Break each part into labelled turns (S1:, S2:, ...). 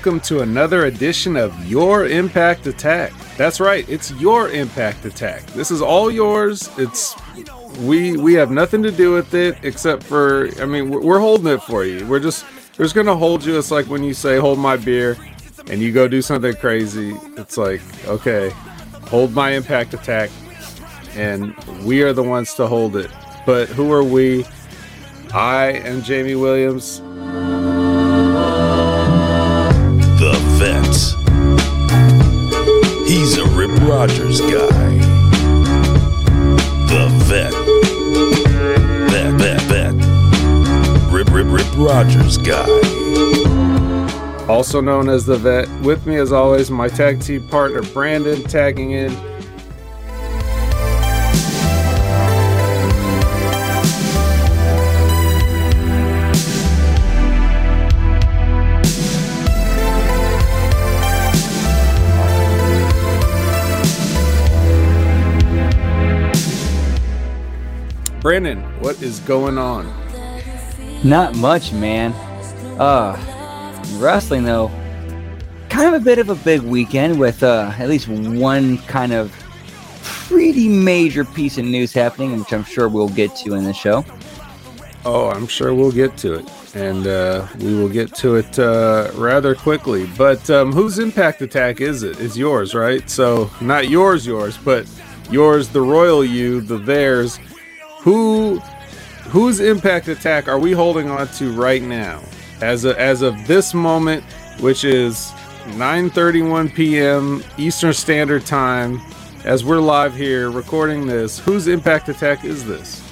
S1: Welcome to another edition of Your Impact Attack. That's right, it's your Impact Attack. This is all yours. It's we we have nothing to do with it except for I mean we're, we're holding it for you. We're just we're just gonna hold you. It's like when you say hold my beer, and you go do something crazy. It's like okay, hold my Impact Attack, and we are the ones to hold it. But who are we? I am Jamie Williams.
S2: Rogers guy. The Vet. Vet, vet, vet. Rip, Rip, Rip Rogers guy.
S1: also known as the vet. With me, as always, my tag team partner Brandon, tagging in. Brandon, what is going on?
S3: Not much, man. Uh, wrestling though, kind of a bit of a big weekend with uh, at least one kind of pretty major piece of news happening, which I'm sure we'll get to in the show.
S1: Oh, I'm sure we'll get to it, and uh, we will get to it uh, rather quickly. But um, whose impact attack is it? It's yours, right? So not yours, yours, but yours, the royal you, the theirs. Who, whose impact attack are we holding on to right now? As a, as of this moment, which is 9:31 p.m. Eastern Standard Time, as we're live here recording this, whose impact attack is this?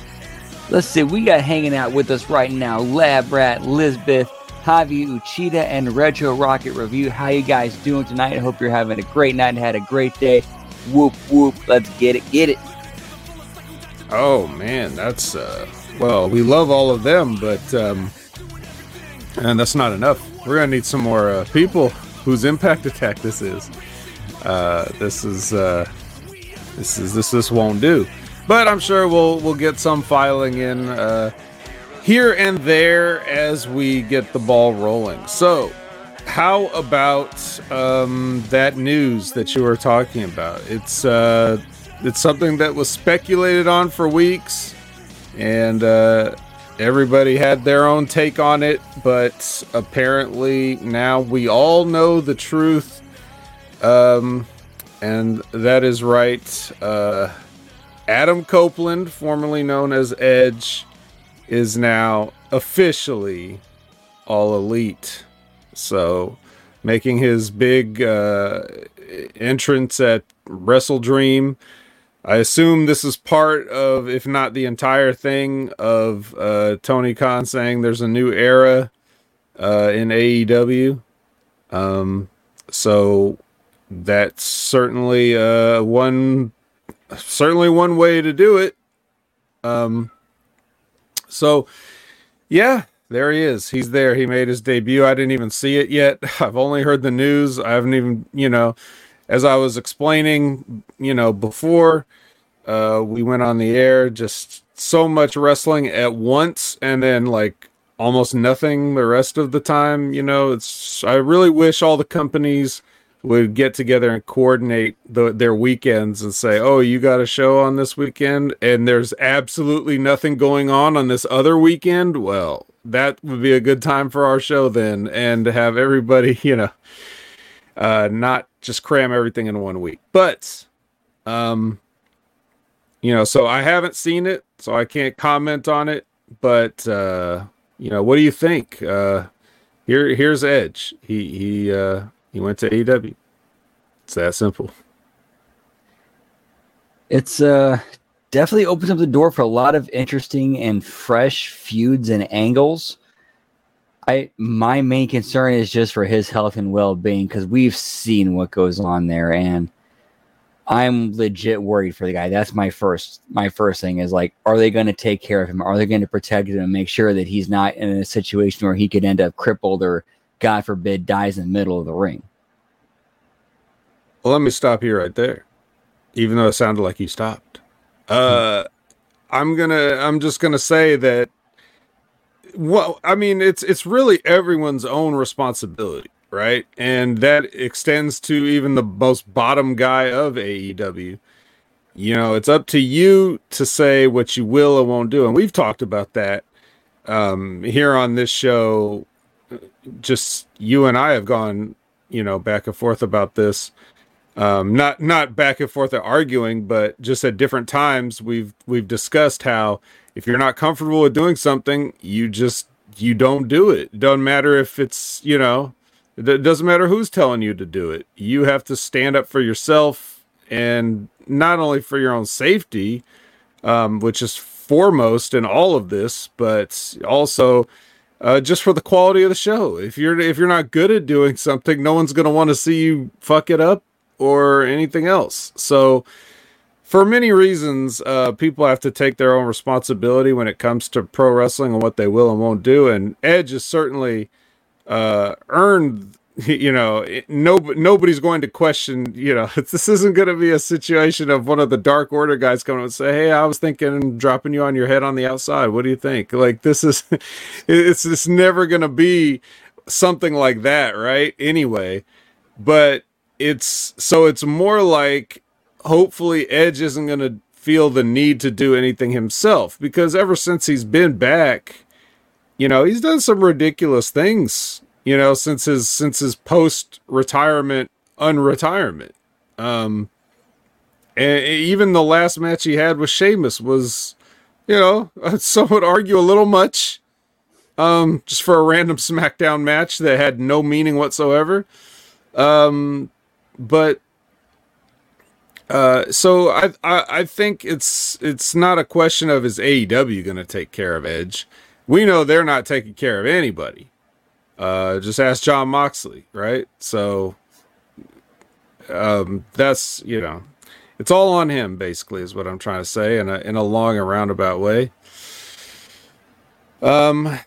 S3: Let's see, we got hanging out with us right now, Lab Rat, Lisbeth, Javi Uchida, and Retro Rocket Review. How you guys doing tonight? I hope you're having a great night and had a great day. Whoop whoop, let's get it, get it.
S1: Oh man, that's uh well, we love all of them, but um and that's not enough. We're gonna need some more uh, people whose impact attack this is. Uh this is uh this is this this won't do. But I'm sure we'll we'll get some filing in uh here and there as we get the ball rolling. So how about um, that news that you were talking about? It's uh, it's something that was speculated on for weeks, and uh, everybody had their own take on it. But apparently now we all know the truth, um, and that is right. Uh, Adam Copeland, formerly known as Edge, is now officially all elite. So, making his big uh, entrance at Wrestle Dream. I assume this is part of, if not the entire thing, of uh, Tony Khan saying there's a new era uh, in AEW. Um, so that's certainly uh, one, certainly one way to do it. Um, so yeah, there he is. He's there. He made his debut. I didn't even see it yet. I've only heard the news. I haven't even, you know, as I was explaining, you know, before uh, we went on the air, just so much wrestling at once and then like almost nothing the rest of the time. You know, it's, I really wish all the companies would get together and coordinate the, their weekends and say, "Oh, you got a show on this weekend, and there's absolutely nothing going on on this other weekend." Well, that would be a good time for our show then, and to have everybody, you know, uh, not just cram everything in one week. But, um, you know, so I haven't seen it, so I can't comment on it. But uh, you know, what do you think? Uh, here, here's Edge. He he uh, he went to AEW. It's that simple.
S3: It's uh definitely opens up the door for a lot of interesting and fresh feuds and angles. I my main concern is just for his health and well being because we've seen what goes on there, and I'm legit worried for the guy. That's my first my first thing is like, are they going to take care of him? Are they going to protect him and make sure that he's not in a situation where he could end up crippled or, God forbid, dies in the middle of the ring?
S1: Well, let me stop you right there. Even though it sounded like you stopped. Uh I'm gonna I'm just gonna say that well, I mean it's it's really everyone's own responsibility. right? And that extends to even the most bottom guy of AEW. You know, it's up to you to say what you will and won't do. And we've talked about that um, here on this show. Just you and I have gone, you know, back and forth about this. Um, not not back and forth arguing, but just at different times we've we've discussed how if you're not comfortable with doing something, you just you don't do it. doesn't matter if it's you know it doesn't matter who's telling you to do it. You have to stand up for yourself and not only for your own safety, um, which is foremost in all of this, but also uh, just for the quality of the show. If you're if you're not good at doing something, no one's going to want to see you fuck it up or anything else. So, for many reasons, uh, people have to take their own responsibility when it comes to pro wrestling and what they will and won't do. And Edge has certainly uh, earned. You know, no, nobody's going to question. You know, this isn't going to be a situation of one of the Dark Order guys coming and say, "Hey, I was thinking dropping you on your head on the outside. What do you think?" Like this is, it's it's never going to be something like that, right? Anyway, but it's so it's more like hopefully Edge isn't going to feel the need to do anything himself because ever since he's been back, you know, he's done some ridiculous things, you know, since his since his post retirement unretirement. Um and even the last match he had with Sheamus was, you know, some would argue a little much. Um, just for a random SmackDown match that had no meaning whatsoever. Um, but uh, so I, I I think it's it's not a question of is AEW going to take care of Edge. We know they're not taking care of anybody. Uh, just ask Jon Moxley, right? So um, that's you know, it's all on him basically is what I'm trying to say in a in a long and roundabout way. Um,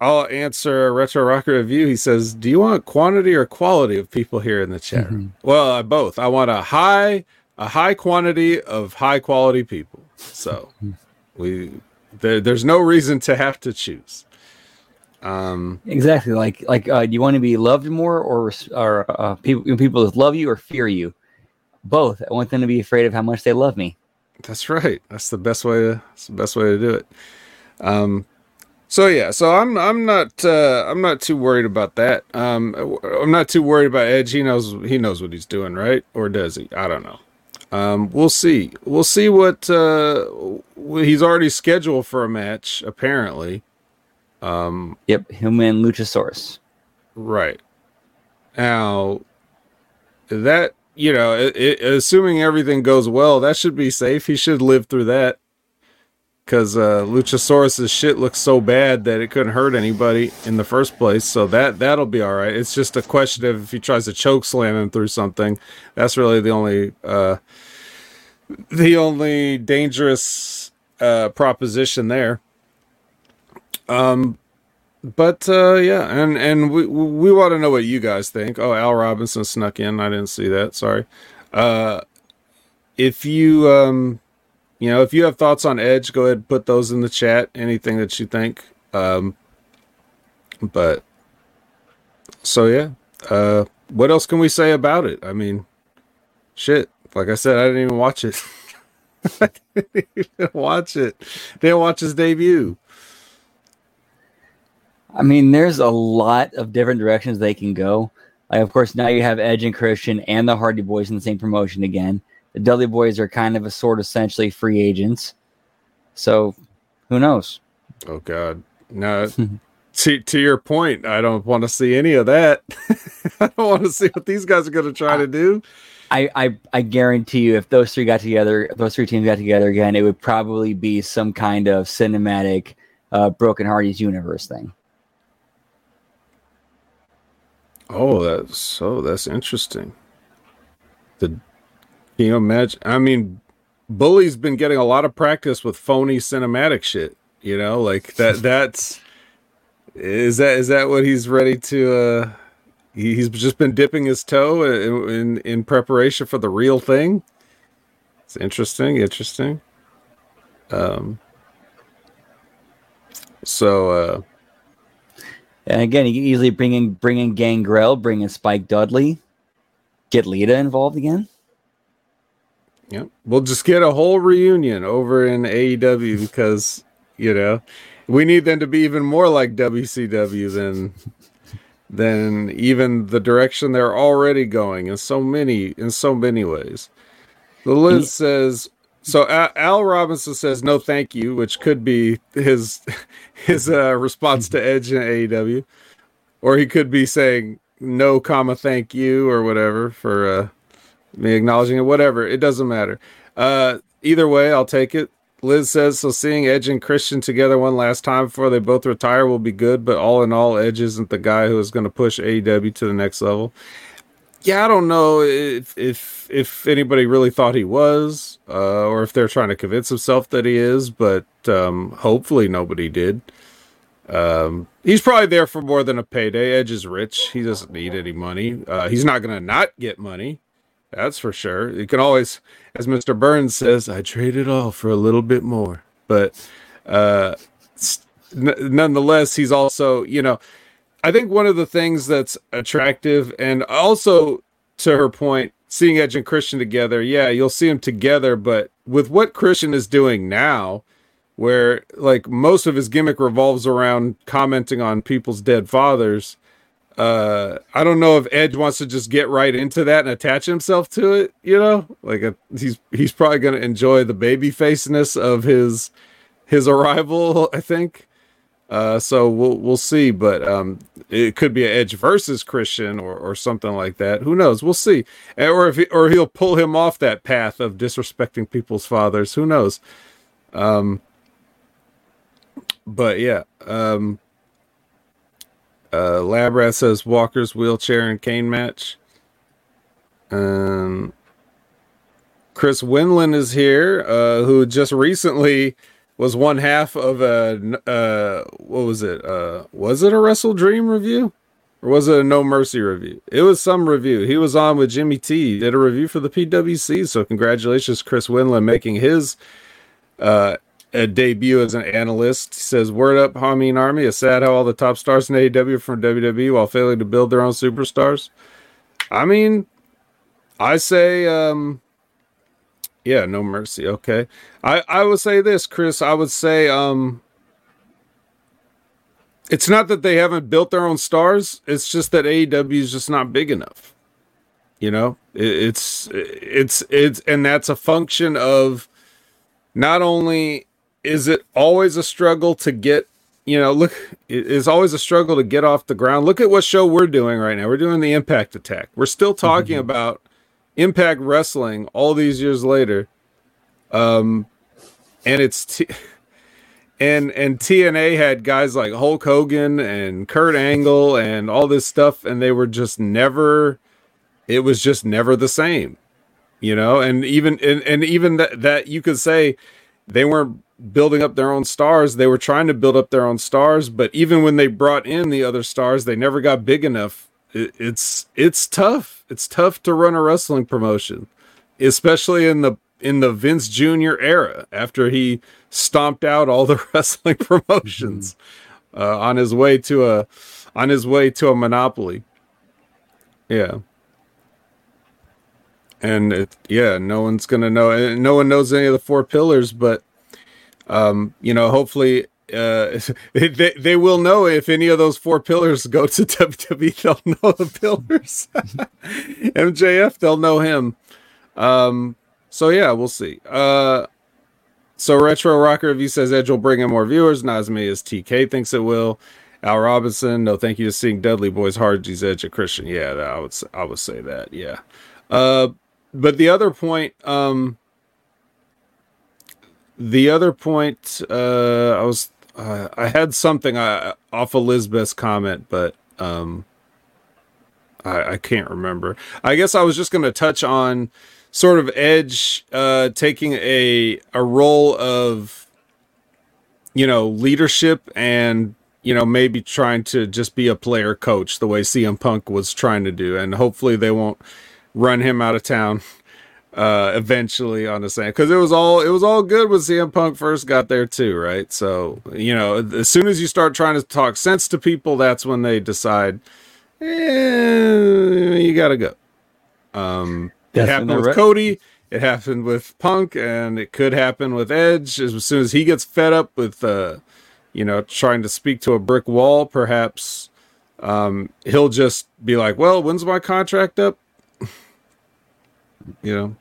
S1: I'll answer a retro rocker review. He says, "Do you want quantity or quality of people here in the chat?" Mm-hmm. Well, I both. I want a high a high quantity of high quality people. So we there, there's no reason to have to choose.
S3: Um, exactly. Like like uh, do you want to be loved more or or uh, people people love you or fear you? Both. I want them to be afraid of how much they love me.
S1: That's right. That's the best way to. That's the best way to do it. Um, so yeah, so I'm I'm not uh, I'm not too worried about that. Um, I'm not too worried about Edge. He knows he knows what he's doing, right? Or does he? I don't know. Um, we'll see. We'll see what uh, he's already scheduled for a match. Apparently.
S3: Um, yep, him and Luchasaurus.
S1: Right. Now, that you know, it, it, assuming everything goes well, that should be safe. He should live through that because uh, Luchasaurus's shit looks so bad that it couldn't hurt anybody in the first place. So that that'll be all right. It's just a question of if he tries to choke slam him through something. That's really the only uh, the only dangerous uh, proposition there. Um, but uh, yeah, and and we we want to know what you guys think. Oh, Al Robinson snuck in. I didn't see that. Sorry. Uh, if you um you know, if you have thoughts on Edge, go ahead and put those in the chat. Anything that you think. Um, but so yeah, uh, what else can we say about it? I mean, shit. Like I said, I didn't even watch it. I didn't even watch it. Didn't watch his debut.
S3: I mean, there's a lot of different directions they can go. Like, of course, now you have Edge and Christian and the Hardy Boys in the same promotion again. The Dudley Boys are kind of a sort of essentially free agents. So who knows?
S1: Oh God. No to to your point, I don't want to see any of that. I don't want to see what these guys are gonna try to do.
S3: I, I, I guarantee you if those three got together, those three teams got together again, it would probably be some kind of cinematic uh, Broken Hardy's universe thing.
S1: Oh, that's so that's interesting. The can you imagine? I mean, Bully's been getting a lot of practice with phony cinematic shit. You know, like that. That's is that is that what he's ready to? uh He's just been dipping his toe in in, in preparation for the real thing. It's interesting. Interesting. Um. So. uh
S3: And again, you can easily bring in bring in Gangrel, bring in Spike Dudley, get Lita involved again.
S1: Yep. We'll just get a whole reunion over in AEW because, you know, we need them to be even more like WCW than than even the direction they're already going in so many in so many ways. The Liz says so Al Robinson says no thank you, which could be his his uh, response to Edge in AEW. Or he could be saying no comma thank you or whatever for uh me acknowledging it, whatever. It doesn't matter. Uh, either way, I'll take it. Liz says so. Seeing Edge and Christian together one last time before they both retire will be good, but all in all, Edge isn't the guy who is going to push AEW to the next level. Yeah, I don't know if if if anybody really thought he was, uh, or if they're trying to convince himself that he is, but um, hopefully nobody did. Um, he's probably there for more than a payday. Edge is rich; he doesn't need any money. Uh, he's not going to not get money. That's for sure. You can always, as Mr. Burns says, I trade it all for a little bit more. But uh, n- nonetheless, he's also, you know, I think one of the things that's attractive, and also to her point, seeing Edge and Christian together, yeah, you'll see them together, but with what Christian is doing now, where like most of his gimmick revolves around commenting on people's dead fathers uh i don't know if edge wants to just get right into that and attach himself to it you know? Like a, he's he's probably going to enjoy the baby faceness of his his arrival i think. Uh so we'll we'll see but um it could be an edge versus christian or or something like that. Who knows? We'll see. Or if he, or he'll pull him off that path of disrespecting people's fathers. Who knows? Um but yeah um uh, Labrat says Walker's wheelchair and cane match. Um, Chris Winland is here, uh, who just recently was one half of a uh, what was it? Uh, was it a Wrestle Dream review? Or was it a No Mercy review? It was some review. He was on with Jimmy T. Did a review for the PWC. So congratulations, Chris Winland, making his uh, a debut as an analyst. He says, Word up, Hameen Army. It's sad how all the top stars in AEW from WWE while failing to build their own superstars. I mean, I say, um, yeah, no mercy. Okay. I, I would say this, Chris. I would say, um, it's not that they haven't built their own stars. It's just that AEW is just not big enough. You know, it, it's, it's, it's, and that's a function of not only is it always a struggle to get you know look it is always a struggle to get off the ground? Look at what show we're doing right now. We're doing the impact attack. We're still talking mm-hmm. about impact wrestling all these years later. Um and it's t- and and TNA had guys like Hulk Hogan and Kurt Angle and all this stuff and they were just never it was just never the same you know? And even and, and even that that you could say they weren't building up their own stars. They were trying to build up their own stars, but even when they brought in the other stars, they never got big enough. It, it's it's tough. It's tough to run a wrestling promotion, especially in the in the Vince Jr. era after he stomped out all the wrestling promotions uh, on his way to a on his way to a monopoly. Yeah. And it, yeah, no one's gonna know. No one knows any of the four pillars, but um, you know, hopefully uh, they, they will know if any of those four pillars go to WWE. They'll know the pillars. MJF, they'll know him. Um, so yeah, we'll see. Uh, so retro rocker review says Edge will bring in more viewers, not as many as TK thinks it will. Al Robinson, no, thank you to seeing Dudley Boys Hardy's Edge of Christian. Yeah, I would I would say that. Yeah. Uh, but the other point, um, the other point, uh, I was uh, I had something uh, off of comment, but um, I, I can't remember. I guess I was just going to touch on sort of Edge uh, taking a a role of you know leadership and you know maybe trying to just be a player coach the way CM Punk was trying to do, and hopefully they won't run him out of town uh eventually on the same because it was all it was all good when CM Punk first got there too, right? So you know, as soon as you start trying to talk sense to people, that's when they decide, eh, you gotta go. Um, it happened with
S3: re-
S1: Cody. It happened with Punk, and it could happen with Edge. As soon as he gets fed up with, uh, you know, trying to speak to a brick wall, perhaps um, he'll just be like, "Well, when's my contract up?" You know,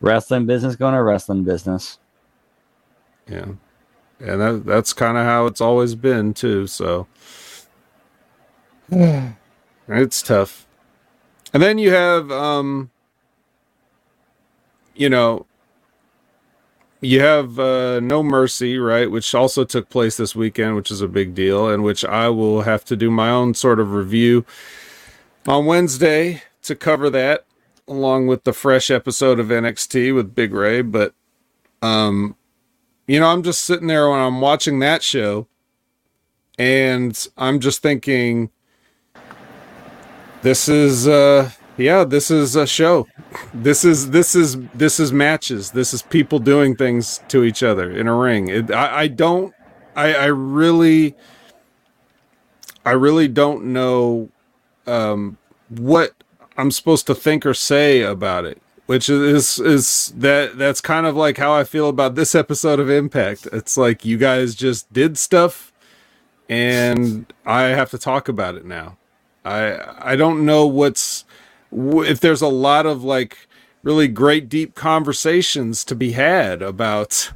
S3: Wrestling business going to wrestling business.
S1: yeah, and that that's kind of how it's always been too. So it's tough. And then you have, um, you know, you have uh, No Mercy, right? Which also took place this weekend, which is a big deal, and which I will have to do my own sort of review on Wednesday to cover that, along with the fresh episode of NXT with Big Ray. But, um, you know, I'm just sitting there when I'm watching that show, and I'm just thinking, this is, uh, yeah, this is a show this is this is this is matches this is people doing things to each other in a ring it, I, I don't I, I really i really don't know um what i'm supposed to think or say about it which is is that that's kind of like how i feel about this episode of impact. It's like you guys just did stuff and i have to talk about it now. I i don't know what's if there's a lot of like really great deep conversations to be had about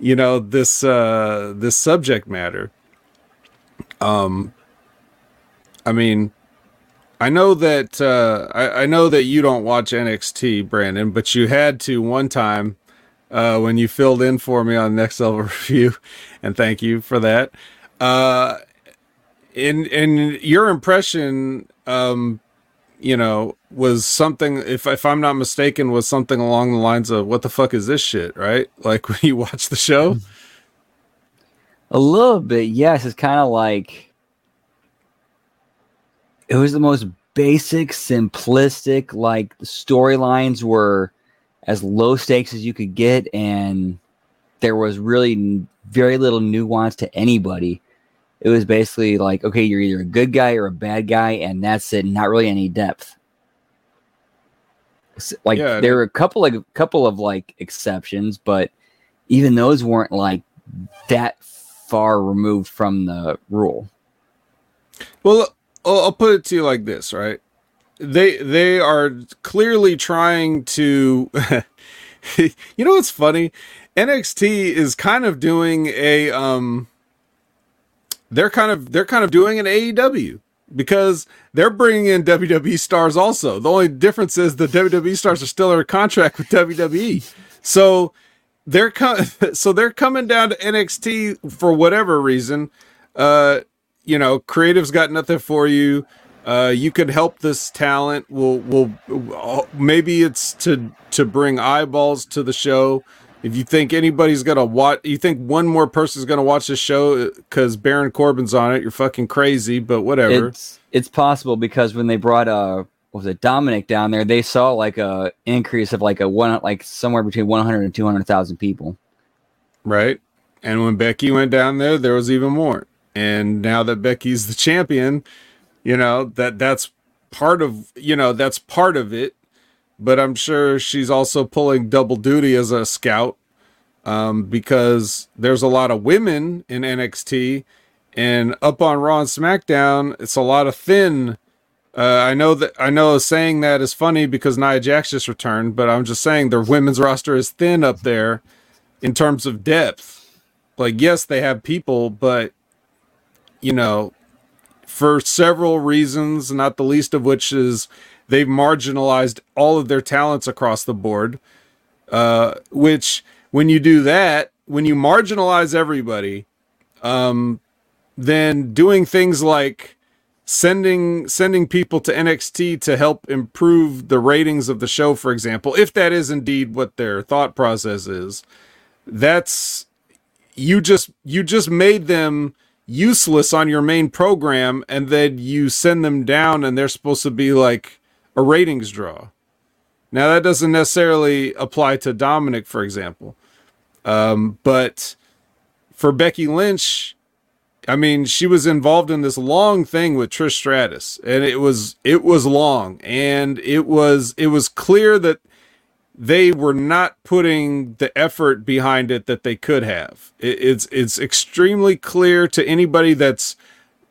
S1: you know this uh this subject matter. Um i mean i know that uh i, I know that you don't watch nxt brandon but you had to one time uh when you filled in for me on next level review and thank you for that uh in your impression um you know, was something if if I'm not mistaken, was something along the lines of "What the fuck is this shit?" Right? Like when you watch the show.
S3: A little bit, yes. It's kind of like it was the most basic, simplistic. Like the storylines were as low stakes as you could get, and there was really n- very little nuance to anybody. It was basically like, okay, you're either a good guy or a bad guy, and that's it. Not really any depth. Like
S1: Yeah,
S3: there were a couple of couple of like exceptions, but even those weren't like that far removed from the rule.
S1: Well, I'll, put it to you like this, right? They they are clearly trying to. you know what's funny? NXT is kind of doing a um. They're kind of they're kind of doing an AEW because they're bringing in WWE stars also. The only difference is the WWE stars are still under contract with WWE, so they're com- so they're coming down to NXT for whatever reason. Uh, you know, creative's got nothing for you. Uh, you could help this talent. We'll, we'll, maybe it's to to bring eyeballs to the show. If you think anybody's gonna watch, you think one more person's gonna watch this show because Baron Corbin's on it. You're fucking crazy, but whatever.
S3: It's it's possible because when they brought uh was it Dominik down there, they saw like a increase of like a one like somewhere between 100 and 200,000 people.
S1: right? And when Becky went down there, there was even more. And now that Becky's the champion, you know that that's part of you know that's part of it. But I'm sure she's also pulling double duty as a scout um, because there's a lot of women in NXT, and up on Raw and SmackDown, it's a lot of thin. Uh, I know that I know saying that is funny because Nia Jax just returned, but I'm just saying their women's roster is thin up there in terms of depth. Like, yes, they have people, but you know, for several reasons, not the least of which is they've marginalized all of their talents across the board. Uh, which, when you do that, when you marginalize everybody, um, then doing things like sending sending people to NXT to help improve the ratings of the show, for example, if that is indeed what their thought process is, that's you just you just made them useless on your main program and then you send them down and they're supposed to be like a ratings draw. Now that doesn't necessarily apply to Dominik, for example, um, but for Becky Lynch, I mean, she was involved in this long thing with Trish Stratus, and it was it was long, and it was it was clear that they were not putting the effort behind it that they could have. It, it's it's extremely clear to anybody that's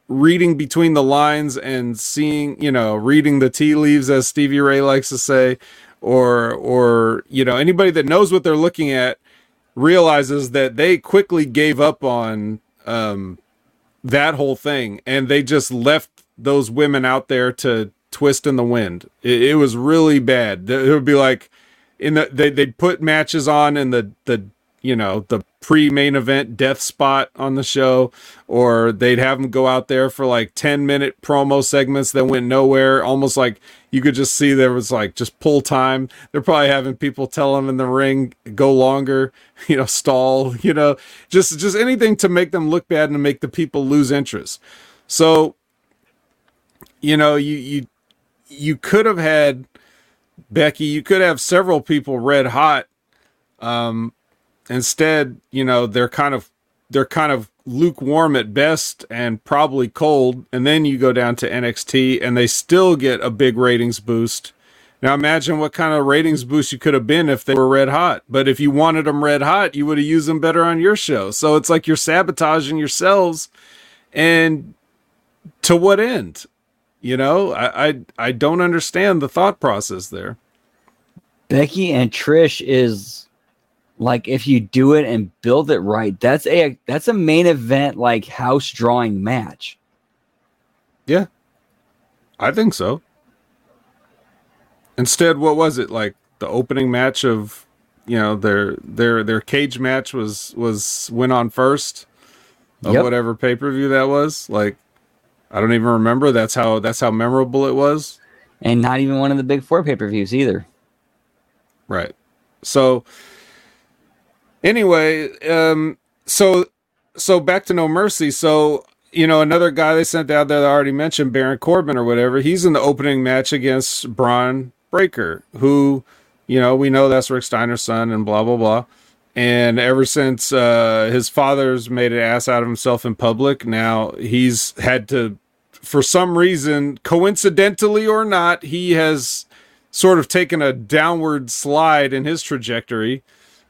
S1: reading between the lines and seeing, you know, reading the tea leaves, as Stevie Ray likes to say, or or you know anybody that knows what they're looking at realizes that they quickly gave up on um, that whole thing and they just left those women out there to twist in the wind. It, it was really bad. It would be like in the they they'd put matches on in the the you know the pre-main event death spot on the show or they'd have them go out there for like 10 minute promo segments that went nowhere. Almost like you could just see there was like just pull time. They're probably having people tell them in the ring go longer you know stall you know. Just just anything to make them look bad and to make the people lose interest. So you know you you you could have had becky you could have several people red hot um instead you know they're kind of they're kind of lukewarm at best and probably cold and then you go down to NXT and they still get a big ratings boost. Now imagine what kind of ratings boost you could have been if they were red hot but if you wanted them red hot you would have used them better on your show. So it's like you're sabotaging yourselves and to what end you know i i, I don't understand the thought process there
S3: Becky and Trish is like if you do it and build it right, that's a that's a main event like house drawing match.
S1: Yeah. I think so. Instead, what was it? Like the opening match of you know, their their their cage match was was went on first of yep. whatever pay-per-view that was. Like I don't even remember. That's how that's how memorable it was.
S3: And not even one of the big four pay-per-views either.
S1: Right. So anyway, um, so so back to No Mercy. So you know, another guy they sent out there that I already mentioned, Baron Corbin or whatever. He's in the opening match against Bron Breakker, who you know we know that's Rick Steiner's son, and blah blah blah. And ever since uh, his father's made an ass out of himself in public, now he's had to, for some reason, coincidentally or not, he has sort of taken a downward slide in his trajectory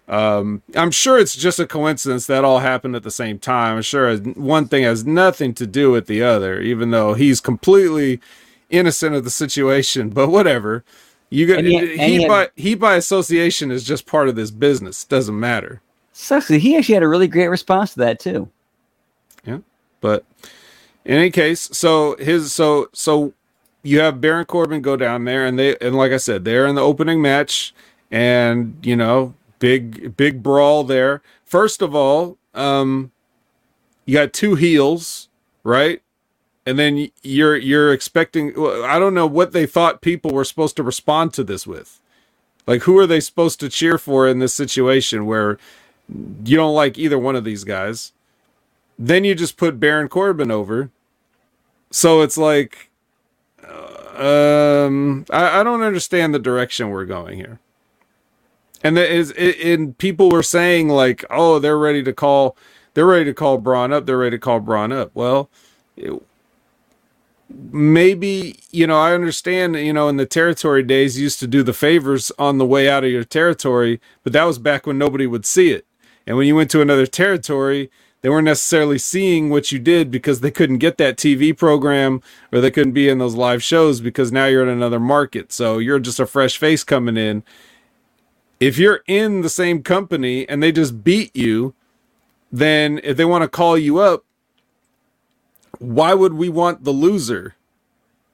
S1: um, I'm sure it's just a coincidence that all happened at the same time. I'm sure one thing has nothing to do with the other, even though he's completely innocent of the situation. But whatever, you got he, he, he, by he by association is just part of this business. Doesn't matter.
S3: Sucks. He actually had a really great response to that too.
S1: Yeah, but in any case, so his so so you have Baron Corbin go down there, and they and like I said, they're in the opening match, and you know big big brawl there. First of all, um, you got two heels, right? And then you're you're expecting. I don't know what they thought people were supposed to respond to this with. Like, who are they supposed to cheer for in this situation where you don't like either one of these guys? Then you just put Baron Corbin over. So it's like, um, I, I don't understand the direction we're going here. And that is and people were saying like oh they're ready to call they're ready to call Bron up they're ready to call Bron up. Well it, maybe you know i understand you know in the territory days you used to do the favors on the way out of your territory but that was back when nobody would see it. And when you went to another territory they weren't necessarily seeing what you did because they couldn't get that TV program or they couldn't be in those live shows because now you're in another market. So you're just a fresh face coming in if you're in the same company and they just beat you, then if they want to call you up, why would we want the loser?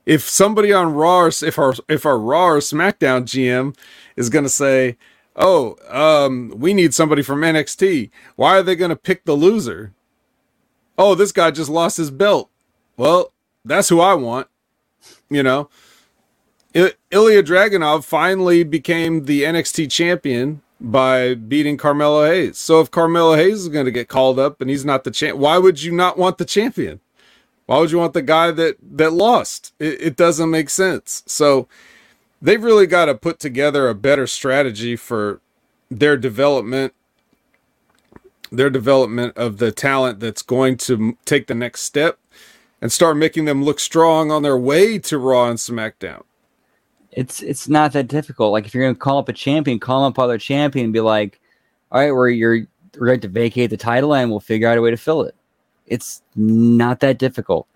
S1: If somebody on Raw, if our if our Raw or SmackDown GM is going to say, "Oh, um, we need somebody from NXT," why are they going to pick the loser? Oh, this guy just lost his belt. Well, that's who I want. You know, I- Ilya Dragunov finally became the NXT champion by beating Carmelo Hayes. So if Carmelo Hayes is going to get called up and he's not the champ, why would you not want the champion? Why would you want the guy that that lost? It, it doesn't make sense. So they've really got to put together a better strategy for their development their development of the talent that's going to take the next step and start making them look strong on their way to Raw and SmackDown.
S3: It's it's not that difficult. Like if you're gonna call up a champion, call up other champion and be like, all right, we're you're we're going to vacate the title and we'll figure out a way to fill it. It's not that difficult.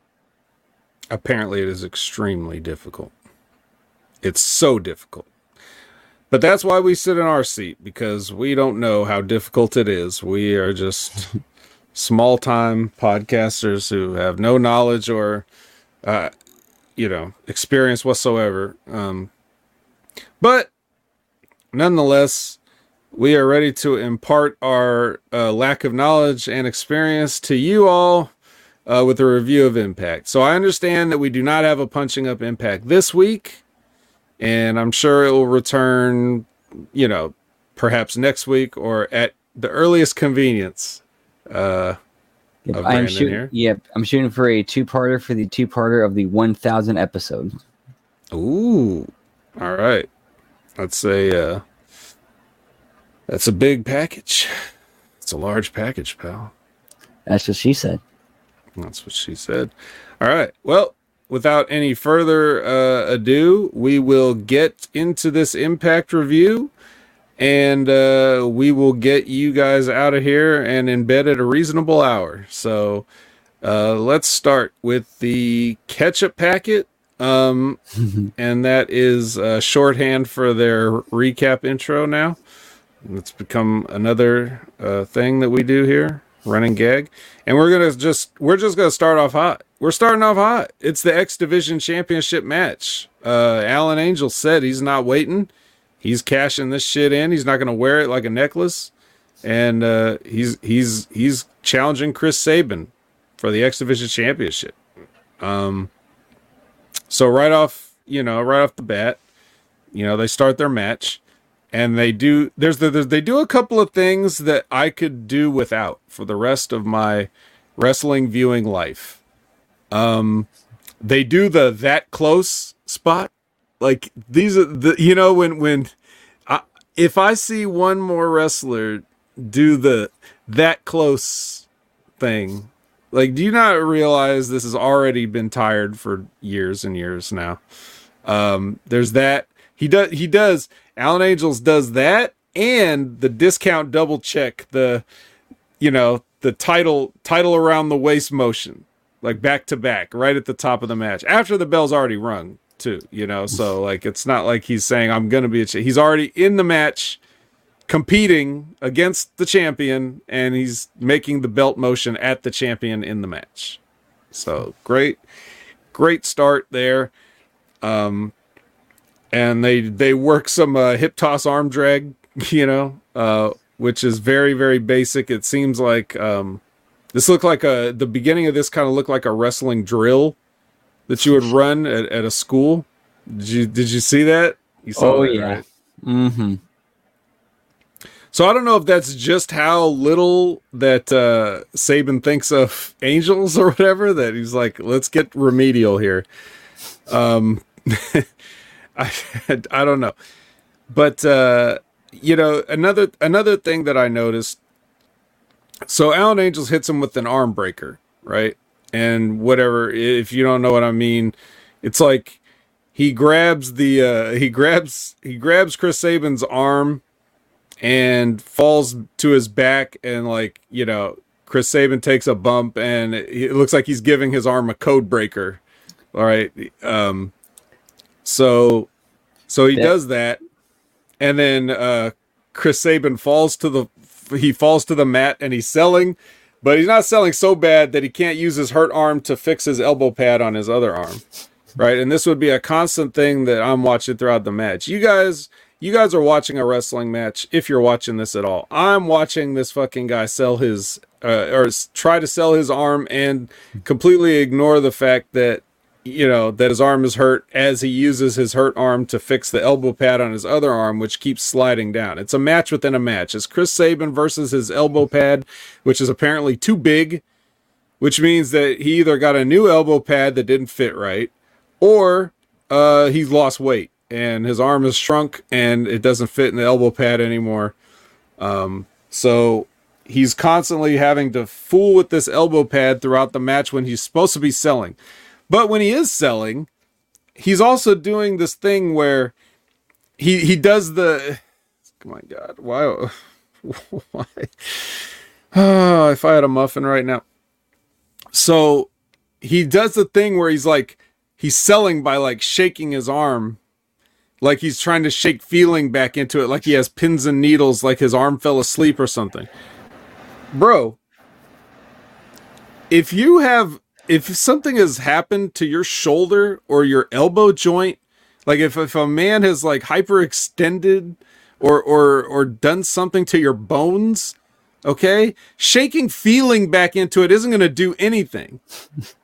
S1: Apparently, it is extremely difficult. It's so difficult. But that's why we sit in our seat because we don't know how difficult it is. We are just small time podcasters who have no knowledge or, uh, you know, experience whatsoever. Um, but nonetheless, we are ready to impart our uh, lack of knowledge and experience to you all uh, with a review of Impact. So I understand that we do not have a punching up Impact this week, and I'm sure it will return, you know, perhaps next week or at the earliest convenience. Uh,
S3: Yep,
S1: Of
S3: I am shooting.
S1: here?
S3: Yep, I'm shooting for a two-parter for the two-parter of the 1,000 episode.
S1: ooh, all right. That's a uh, that's a big package. It's a large package, pal.
S3: That's what she said.
S1: That's what she said. All right. Well, without any further uh, ado, we will get into this impact review and uh, we will get you guys out of here and in bed at a reasonable hour. So uh, let's start with the ketchup packet. Um, and that is uh, shorthand for their recap intro now. It's become another uh, thing that we do here, running gag. And we're gonna just we're just gonna start off hot. We're starting off hot. It's the X Division Championship match. Uh, Alan Angel said he's not waiting. He's cashing this shit in. He's not gonna wear it like a necklace, and uh, he's he's he's challenging Chris Sabin for the X Division Championship. Um, so right off, you know, right off the bat, you know, they start their match and they do there's the there's, they do a couple of things that I could do without for the rest of my wrestling viewing life. Um they do the that close spot. Like these are the you know when when I, if I see one more wrestler do the that close thing like do you not realize this has already been tired for years and years now? Um there's that. He does he does alan angels does that and the discount double check the you know the title title around the waist motion like back to back right at the top of the match after the bell's already rung too you know? So like it's not like he's saying i'm gonna be a he's already in the match competing against the champion and he's making the belt motion at the champion in the match. So great great start there. Um and they they work some uh, hip toss arm drag you know uh which is very very basic. It seems like um this looked like a the beginning of this kind of looked like a wrestling drill that you would run at, at a school did you did you see that you
S3: Oh,
S1: that,
S3: yeah. Mm-hmm.
S1: So I don't know if that's just how little that uh, Sabin thinks of angels or whatever. That he's like, let's get remedial here. Um, I I don't know, but uh, you know another another thing that I noticed. So Alan Angels hits him with an arm breaker, right? And whatever. If you don't know what I mean, it's like he grabs the uh, he grabs he grabs Chris Sabin's arm and falls to his back and like you know chris sabin takes a bump and it, looks like he's giving his arm a code breaker all right um so so he
S3: Yeah.
S1: does that and then uh chris sabin falls to the he falls to the mat and he's selling but he's not selling so bad that he can't use his hurt arm to fix his elbow pad on his other arm right? And this would be a constant thing that i'm watching throughout the match. You guys you guys are watching a wrestling match if you're watching this at all. I'm watching this fucking guy sell his uh, or try to sell his arm and completely ignore the fact that you know that his arm is hurt as he uses his hurt arm to fix the elbow pad on his other arm which keeps sliding down it's a match within a match it's chris sabin versus his elbow pad which is apparently too big which means that he either got a new elbow pad that didn't fit right or uh, he's lost weight and his arm is shrunk and it doesn't fit in the elbow pad anymore. Um, so he's constantly having to fool with this elbow pad throughout the match when he's supposed to be selling. But when he is selling, he's also doing this thing where he he does the oh my god, why why? Oh, if I had a muffin right now. So he does the thing where he's like he's selling by like shaking his arm. Like he's trying to shake feeling back into it like he has pins and needles like his arm fell asleep or something. Bro if you have if something has happened to your shoulder or your elbow joint like if, if a man has like hyperextended or or or done something to your bones okay shaking feeling back into it isn't going to do anything.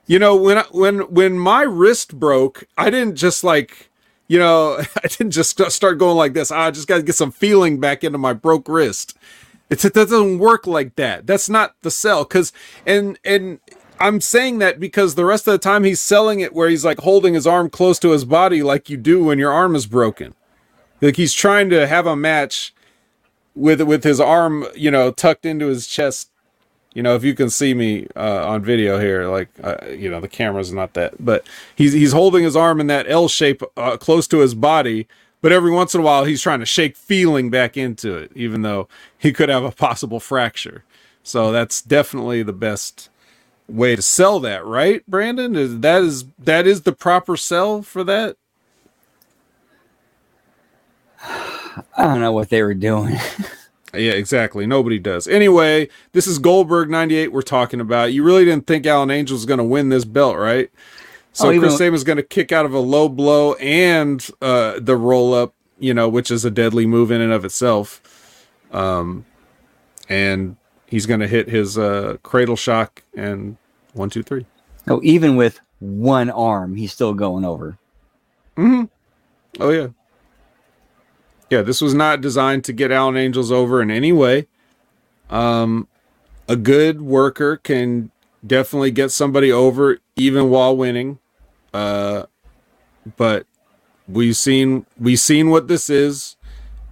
S1: You know when I, when when my wrist broke i didn't just like you know i didn't just start going like this ah, i just got to get some feeling back into my broke wrist. It doesn't work like that. That's not the sell because and and i'm saying that because the rest of the time he's selling it where he's like holding his arm close to his body like you do when your arm is broken like he's trying to have a match with with his arm, you know, tucked into his chest. You know, if you can see me uh, on video here, like uh, you know, the camera's not that, but he's he's holding his arm in that L shape uh, close to his body. But every once in a while, he's trying to shake feeling back into it, even though he could have a possible fracture. So that's definitely the best way to sell that, right, Brandon? Is that is that is the proper sell for that?
S3: I don't know what they were doing.
S1: yeah, exactly. Nobody does. Anyway, this is Goldberg 98 we're talking about. You really didn't think Alan Angel was going to win this belt, right? So oh, Chris Sabin's going to kick out of a low blow and uh, the roll up, you know, which is a deadly move in and of itself. Um, and he's going to hit his uh, cradle shock and one, two, three.
S3: Oh, even with one arm, he's still going over.
S1: Hmm. Oh yeah. Yeah, this was not designed to get Alan Angels over in any way. Um, a good worker can definitely get somebody over even while winning. Uh, but we've seen we've seen what this is.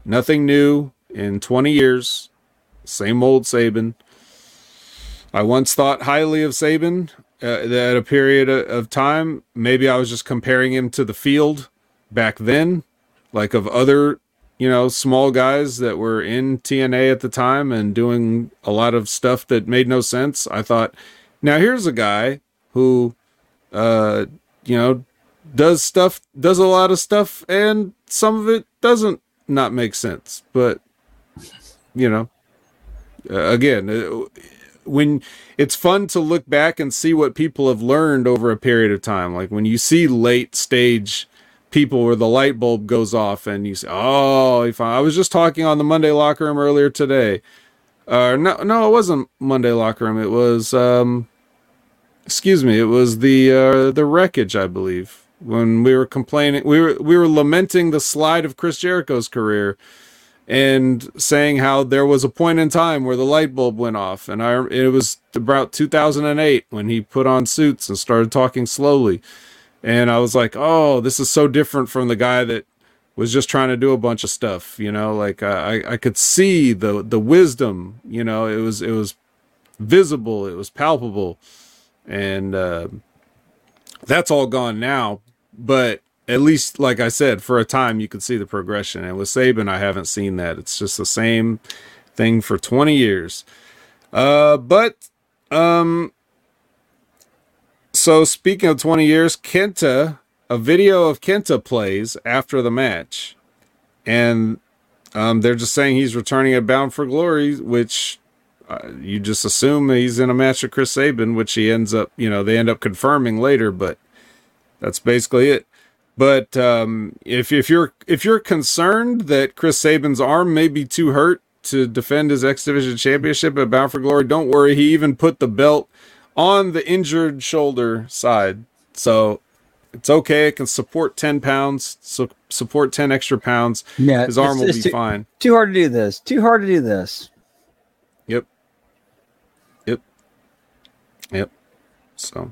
S1: Nothing new in 20 years. Same old Sabin. I once thought highly of Sabin uh, at a period of time. Maybe I was just comparing him to the field back then, like of other you know, small guys that were in TNA at the time and doing a lot of stuff that made no sense. I thought, now here's a guy who, uh, you know, does stuff, does a lot of stuff, and some of it doesn't not make sense. But, you know, uh, again, when it's fun to look back and see what people have learned over a period of time, like when you see late stage people where the light bulb goes off and you say, "Oh, I was just talking on the Monday locker room earlier today." Uh, no, no, it wasn't Monday locker room. It was, um, excuse me, it was the uh, the wreckage, I believe. When we were complaining, we were we were lamenting the slide of Chris Jericho's career, and saying how there was a point in time where the light bulb went off, and I it was about 2008 when he put on suits and started talking slowly and I was like, oh, this is so different from the guy that was just trying to do a bunch of stuff. You know, like I I could see the the wisdom. You know, it was it was visible, it was palpable, and uh, that's all gone now. But at least, like I said, for a time you could see the progression. And with Sabin, I haven't seen that. It's just the same thing for 20 years. Uh, but um, so speaking of 20 years, Kenta, a video of Kenta plays after the match. And um, they're just saying he's returning at Bound for Glory, which uh, you just assume he's in a match with Chris Sabin, which he ends up, you know, they end up confirming later, but that's basically it. But um, if if you're if you're concerned that Chris Sabin's arm may be too hurt to defend his X Division Championship at Bound for Glory, don't worry. He even put the belt on the injured shoulder side. So it's okay. It can support 10 pounds, so support 10 extra pounds. Yeah, his arm will be
S3: too,
S1: fine.
S3: Too hard to do this. Too hard to do this.
S1: Yep. Yep. Yep. So,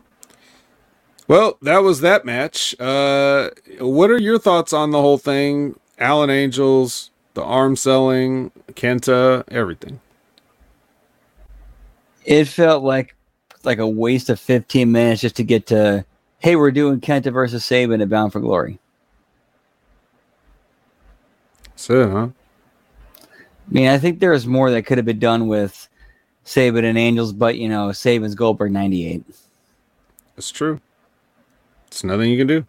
S1: Well, that was that match. Uh, what are your thoughts on the whole thing? Alan Angels, the arm selling, Kenta, everything.
S3: It felt like like a waste of 15 minutes just to get to, hey, we're doing Kenta versus Sabin at Bound for Glory.
S1: So, huh?
S3: I mean, I think there's more that could have been done with Sabin and Angels, but you know, Sabin's Goldberg 98.
S1: It's true. It's nothing you can do.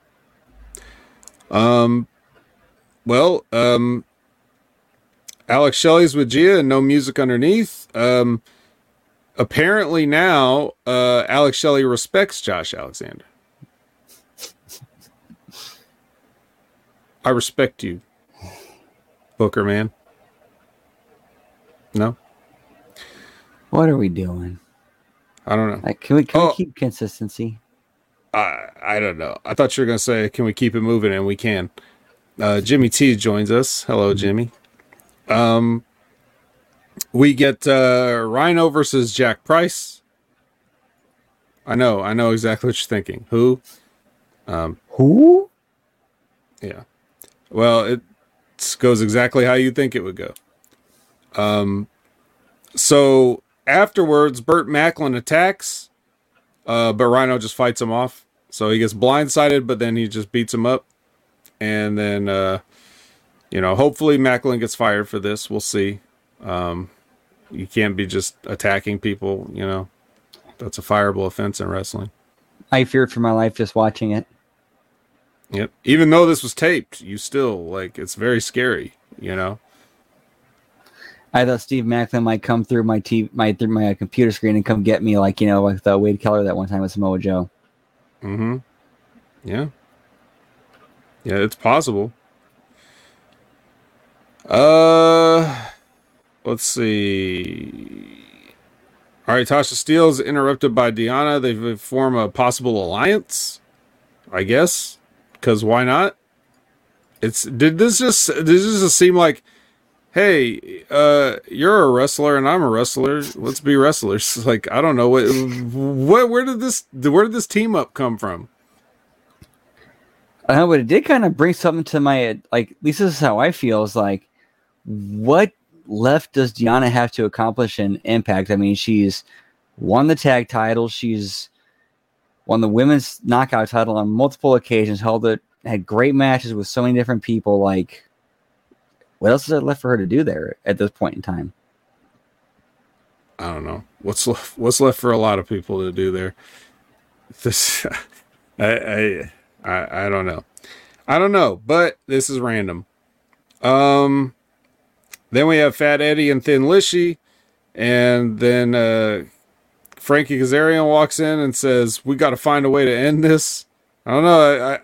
S1: Um, well, um, Alex Shelley's with Gia and no music underneath. Um, apparently now, uh, Alex Shelley respects Josh Alexander. I respect you, Booker man. No,
S3: What are we doing?
S1: I don't know.
S3: Like, can we can
S1: Oh.
S3: we keep consistency?
S1: I I don't know. I thought you were gonna say, "Can we keep it moving?" And we can. Uh, Jimmy T joins us. Hello, Jimmy. Um, we get uh, Rhino versus Jack Price. I know, I know exactly what you're thinking. Who?
S3: Um, Who?
S1: Yeah. Well, it goes exactly how you think it would go. Um, so afterwards, Burt Macklin attacks, uh, but Rhino just fights him off. So he gets blindsided, but then he just beats him up. And then, uh, you know, hopefully Maclin gets fired for this. We'll see. Um, you can't be just attacking people, you know. That's a fireable offense in wrestling.
S3: I feared for my life just watching it.
S1: Yep. Even though this was taped, you still like it's very scary, you know.
S3: I thought Steve Maclin might come through my TV, my through my computer screen and come get me, like you know, like the Wade Keller that one time with Samoa Joe.
S1: Mm-hmm. Yeah. Yeah, it's possible. Uh let's see. All right, Tasha Steelz interrupted by Deonna. They form a possible alliance, I guess. Because why not? It's did this just did this just seem like, hey, uh, you're a wrestler and I'm a wrestler. Let's be wrestlers. Like I don't know what what where did this where did this team up come from?
S3: I know, but it did kind of bring something to my like. At least this is how I feel. Is like, what left does Deonna have to accomplish in Impact? I mean, she's won the tag title. She's won the women's knockout title on multiple occasions. Held it. Had great matches with so many different people. Like, what else is there left for her to do there at this point in time?
S1: I don't know what's left. What's left for a lot of people to do there. This, I, I, I, I don't know. I don't know, but this is random. Um, then we have Fat Eddie and Thin Lishy, and then uh, Frankie Kazarian walks in and says, "We got to find a way to end this." I don't know. I, I,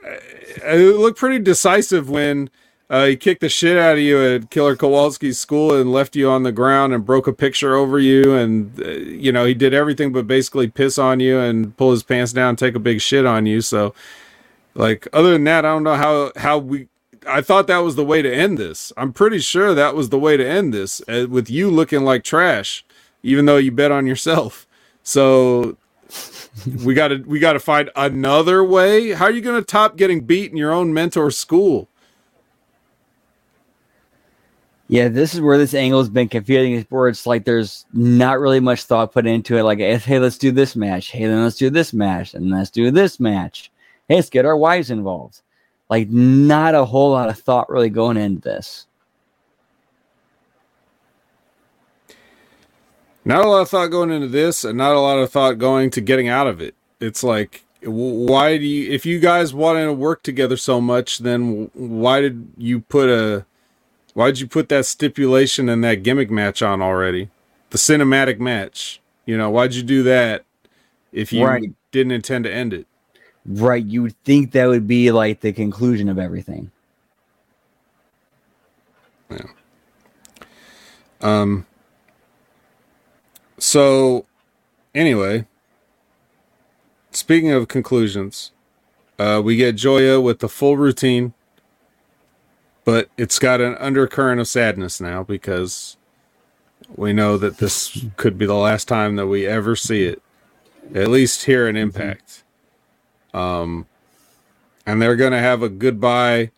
S1: I it looked pretty decisive when uh, he kicked the shit out of you at Killer Kowalski's school and left you on the ground and broke a picture over you. And, uh, you know, he did everything but basically piss on you and pull his pants down take a big shit on you. So, like, other than that, I don't know how, how we. I thought that was the way to end this. I'm pretty sure that was the way to end this uh, with you looking like trash, even though you bet on yourself. So we got to we got to find another way. How are you going to top getting beat in your own mentor school?
S3: Yeah, this is where this angle has been confusing. Where it's like there's not really much thought put into it. Like, hey, let's do this match. Hey, then let's do this match, and let's do this match. Hey, let's get our wives involved. Like, not a whole lot of thought really going into this.
S1: Not a lot of thought going into this, and not a lot of thought going to getting out of it. It's like, why do you? If you guys wanted to work together so much, then why did you put a? Why did you put that stipulation and that gimmick match on already? The cinematic match. You know, why'd you do that if you
S3: Right.
S1: didn't intend to end it?
S3: Right? You would think that would be like the conclusion of everything. Yeah.
S1: Um. So, anyway, speaking of conclusions, uh, we get Joya with the full routine, but it's got an undercurrent of sadness now because we know that this could be the last time that we ever see it, at least here in Impact. Um, and they're gonna have a goodbye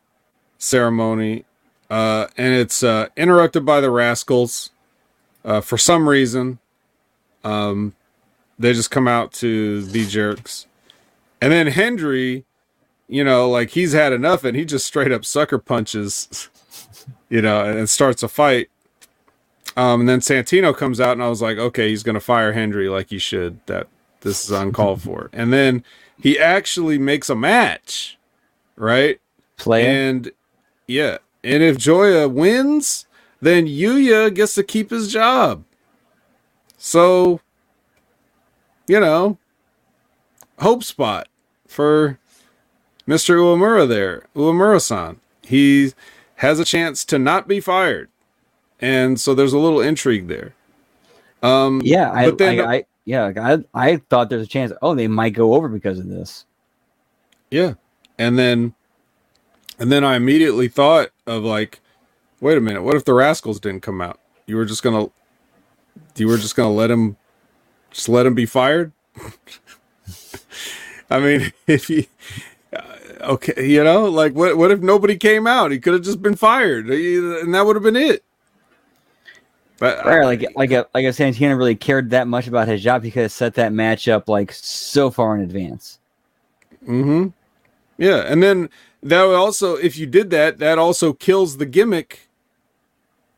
S1: ceremony, uh, and it's uh, interrupted by the Rascalz. Uh, for some reason, um, they just come out to be jerks, and then Hendry, you know, like he's had enough, and he just straight up sucker punches, you know, and starts a fight. Um, and then Santino comes out, and I was like, okay, he's gonna fire Hendry like he should. That this is uncalled for. And then he actually makes a match, right?
S3: Play.
S1: And yeah, and if Joya wins, then Yuya gets to keep his job. So, you know, hope spot for Mr. Uemura there, Uemura-san. He has a chance to not be fired. And so there's a little intrigue there. Um
S3: Yeah, I,
S1: but then-
S3: I, I yeah, I, I thought there's a chance. Oh, they might go over because of this.
S1: Yeah. And then and then I immediately thought of like, wait a minute, what if the rascals didn't come out? You were just gonna you were just gonna let him just let him be fired? I mean, if he uh, okay, you know, like what what if nobody came out? He could have just been fired, and that would have been it. But
S3: Right, like like a like a Santino really cared that much about his job, he could have set that match up like so far in advance.
S1: Mm-hmm. Yeah, and then that would also, if you did that, that also kills the gimmick.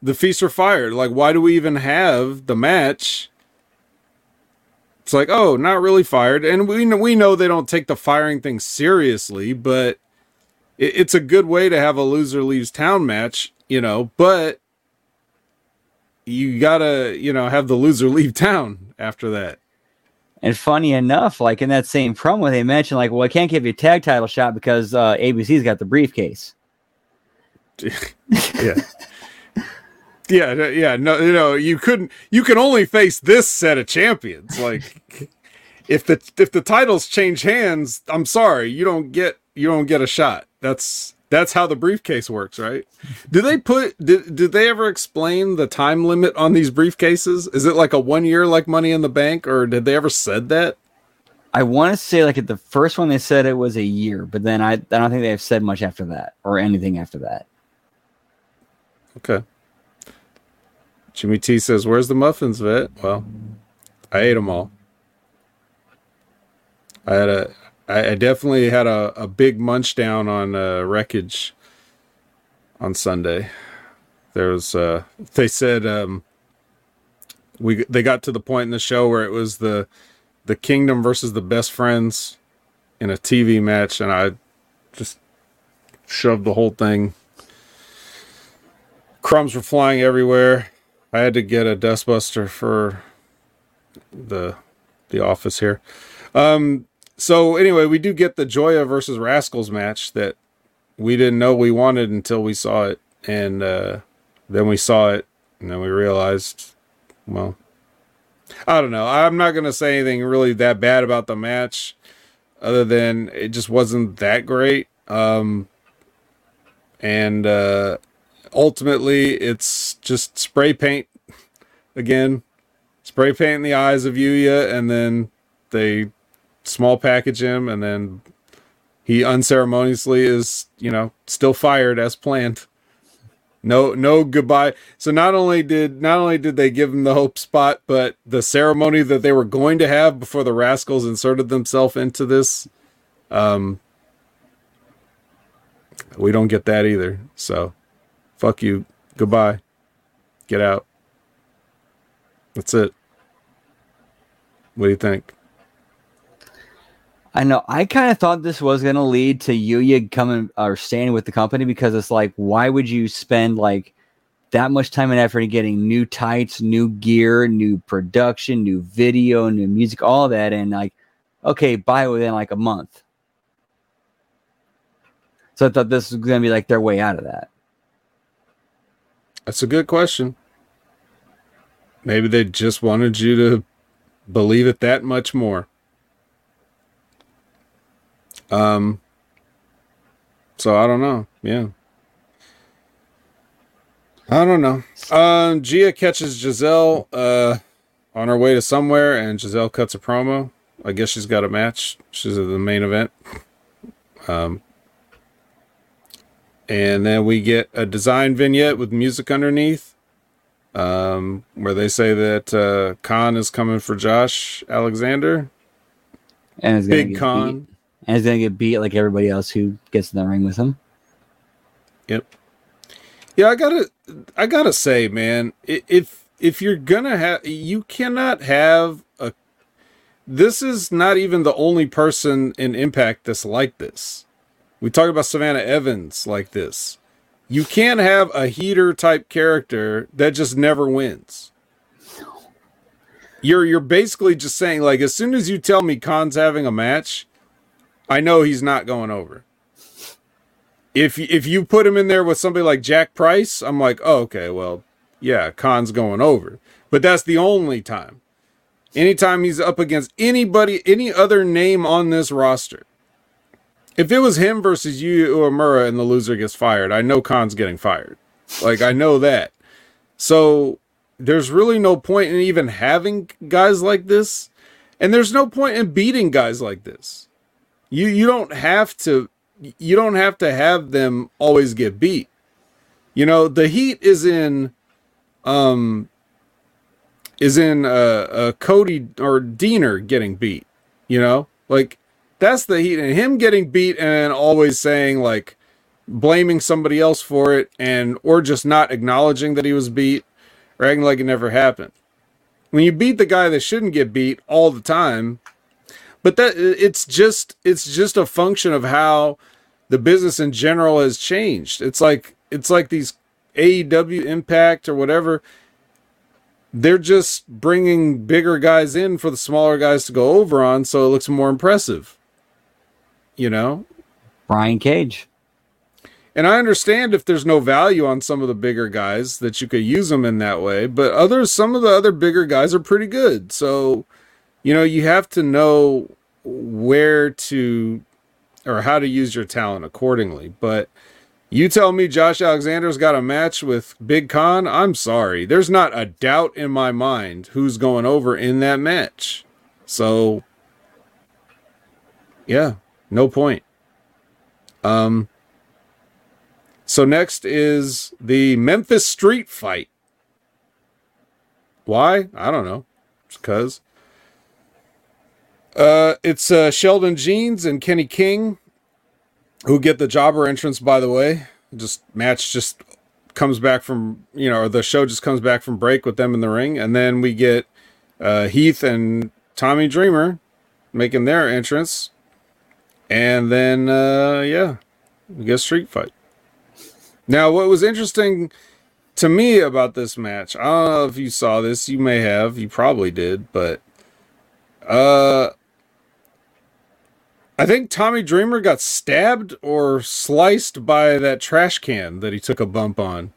S1: The feast or fired. Like, why do we even have the match? It's like, oh, not really fired, and we know, we know they don't take the firing thing seriously, but it, it's a good way to have a loser leaves town match, you know. But you gotta, you know, have the loser leave town after that.
S3: And funny enough, like in that same promo, they mentioned like, well, I can't give you a tag title shot because uh, ABC's got the briefcase.
S1: yeah yeah yeah no you know you couldn't you can only face this set of champions. Like if the if the titles change hands i'm sorry you don't get you don't get a shot. That's that's how the briefcase works right? Do they put did, did they ever explain the time limit on these briefcases? Is it like a one year like money in the bank or did they ever said that?
S3: I want to say like at the first one they said it was a year, but then I I don't think they've said much after that or anything after that.
S1: Okay. Jimmy T says, "Where's the muffins, vet?" Well, I ate them all. I had a, I definitely had a, a big munch down on uh, wreckage on Sunday. There was, uh, they said, um, we they got to the point in the show where it was the, the Kingdom versus the Best Friends, in a TV match, and I just shoved the whole thing crumbs were flying everywhere. I had to get a dustbuster for the the office here. Um, so anyway, we do get the Joya versus Rascalz match that we didn't know we wanted until we saw it, and uh, then we saw it, and then we realized, well, I don't know. I'm not gonna say anything really that bad about the match, other than it just wasn't that great. Um, and uh, ultimately it's just spray paint. Again spray paint in the eyes of yuya and then they small package him and then he unceremoniously is you know still fired as planned. No no goodbye. So not only did not only did they give him the hope spot but the ceremony that they were going to have before the rascals inserted themselves into this um we don't get that either. So fuck you goodbye get out that's it what do you think
S3: I know. I kind of thought this was going to lead to Yuya coming or staying with the company because it's like, why would you spend like that much time and effort in getting new tights, new gear, new production, new video, new music, all that, and like, okay, buy within like a month. So I thought this was going to be like their way out of that.
S1: That's a good question. Maybe they just wanted you to believe it that much more. Um so I don't know. Yeah. I don't know. Um Gia catches Gisele uh on her way to somewhere and Gisele cuts a promo. I guess she's got a match. She's at the main event. Um, and then we get a design vignette with music underneath, um, where they say that uh, Kon is coming for Josh Alexander.
S3: And it's gonna
S1: Big Kon.
S3: beat. And he's gonna get beat like everybody else who gets in the ring with him.
S1: Yep. Yeah, I gotta, I gotta say, man, if if you're gonna have, you cannot have a. This is not even the only person in Impact that's like this. We talk about Savannah Evans like this. You can't have a heater type character that just never wins. You're you're basically just saying like as soon as you tell me Kon's having a match, I know he's not going over if if you put him in there with somebody like Jack Price, I'm like, oh, okay, well, yeah, Kon's going over. But that's the only time. Anytime he's up against anybody, any other name on this roster. If it was him versus Yu Uemura and the loser gets fired, I know Kon's getting fired. Like I know that. So there's really no point in even having guys like this, and there's no point in beating guys like this. You you don't have to you don't have to have them always get beat. You know, the heat is in um is in uh, uh Cody or Deaner getting beat, you know? Like that's the heat and him getting beat and always saying like blaming somebody else for it and or just not acknowledging that he was beat acting like it never happened. When you beat the guy that shouldn't get beat all the time, but that it's just it's just a function of how the business in general has changed. It's like it's like these AEW Impact or whatever. They're just bringing bigger guys in for the smaller guys to go over on, so it looks more impressive. You know,
S3: Brian Cage.
S1: and I understand if there's no value on some of the bigger guys that you could use them in that way, but others, some of the other bigger guys are pretty good. So, you know, you have to know where to or how to use your talent accordingly. But you tell me Josh Alexander's got a match with Big Kon, I'm sorry. There's not a doubt in my mind who's going over in that match. So, yeah, no point. Um, so next is the Memphis Street Fight. Why? I don't know. Just cause. Uh, it's uh, Sheldon Jeans and Kenny King who get the jobber entrance. By the way, just match just comes back from you know, the show just comes back from break with them in the ring, and then we get uh, Heath and Tommy Dreamer making their entrance, and then uh, yeah, we get street fight. Now, what was interesting to me about this match, I don't know if you saw this, you may have, you probably did, but uh I think Tommy Dreamer got stabbed or sliced by that trash can that he took a bump on.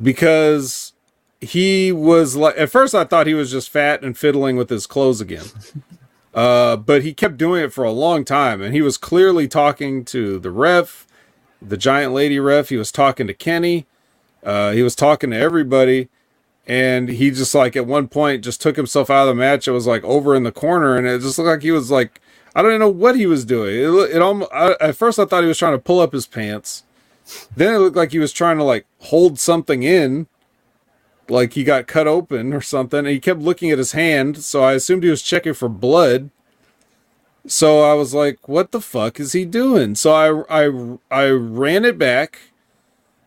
S1: Because he was like at first I thought he was just fat and fiddling with his clothes again. Uh but he kept doing it for a long time and he was clearly talking to the ref, the giant lady ref, he was talking to Kenny, uh he was talking to everybody and he just like at one point just took himself out of the match. It was like over in the corner and it just looked like he was like I don't know what he was doing. It, it almost, I, at first I thought he was trying to pull up his pants. Then it looked like he was trying to like hold something in, like he got cut open or something. And he kept looking at his hand, so I assumed he was checking for blood. So I was like, "What the fuck is he doing?" So I I I ran it back.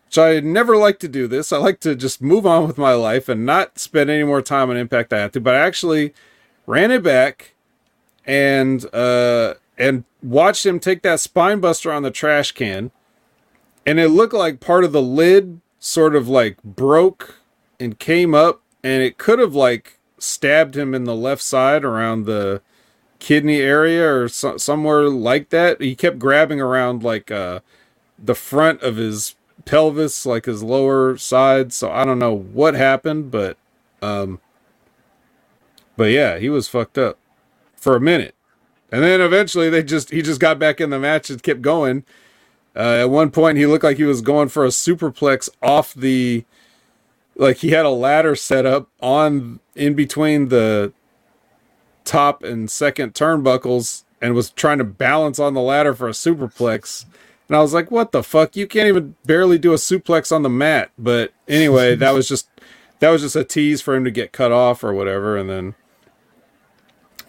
S1: Which I never like to do this. I like to just move on with my life and not spend any more time on Impact I have to. But I actually ran it back and uh and watched him take that spine buster on the trash can and it looked like part of the lid sort of like broke and came up and it could have like stabbed him in the left side around the kidney area or so- somewhere like that he kept grabbing around like uh the front of his pelvis like his lower side so i don't know what happened but um but yeah he was fucked up for a minute. And then eventually they just he just got back in the match and kept going. Uh, at one point he looked like he was going for a superplex off the like he had a ladder set up on in between the top and second turnbuckles and was trying to balance on the ladder for a superplex. And I was like, what the fuck? You can't even barely do a suplex on the mat. But anyway, that was just that was just a tease for him to get cut off or whatever. And then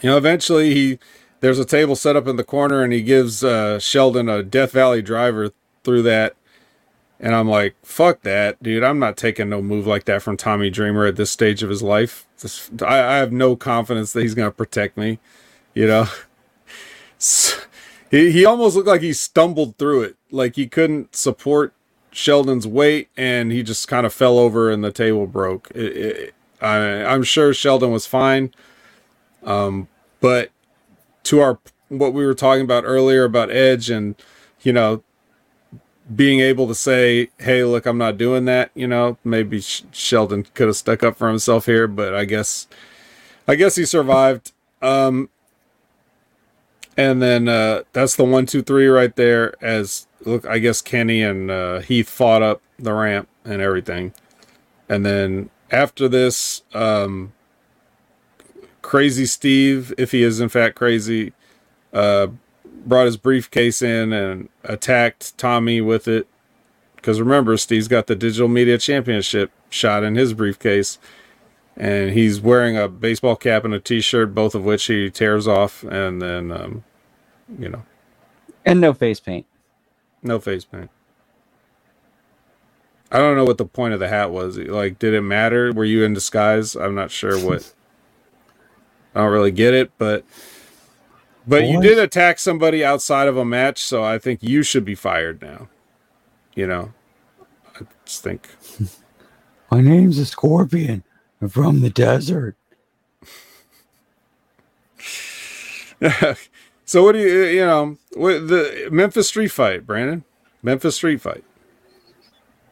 S1: you know, eventually he there's a table set up in the corner and he gives uh, Sheldon a Death Valley driver through that. And I'm like, fuck that, dude. I'm not taking no move like that from Tommy Dreamer at this stage of his life. I, I have no confidence that he's going to protect me, you know? he, he almost looked like he stumbled through it. Like he couldn't support Sheldon's weight and he just kind of fell over and the table broke. It, it, I, I'm sure Sheldon was fine. Um, but to our what we were talking about earlier about Edge and you know being able to say, "Hey, look, I'm not doing that." You know, maybe Sheldon could have stuck up for himself here, but I guess, I guess he survived. Um, and then uh, that's the one, two, three right there. As look, I guess Kenny and uh, Heath fought up the ramp and everything, and then after this, um, Crazy Steve, if he is in fact crazy, uh, brought his briefcase in and attacked Tommy with it. Because remember, Steve's got the Digital Media Championship shot in his briefcase. And he's wearing a baseball cap and a t shirt, both of which he tears off. And then, um, you know.
S3: And no face paint.
S1: No face paint. I don't know what the point of the hat was. Like, did it matter? Were you in disguise? I'm not sure what. I don't really get it, but but Boys. you did attack somebody outside of a match, so I think you should be fired now. You know, I just think.
S3: My name's a scorpion. I'm from the desert.
S1: so what do you you know what the Memphis street fight, Brandon? Memphis street fight.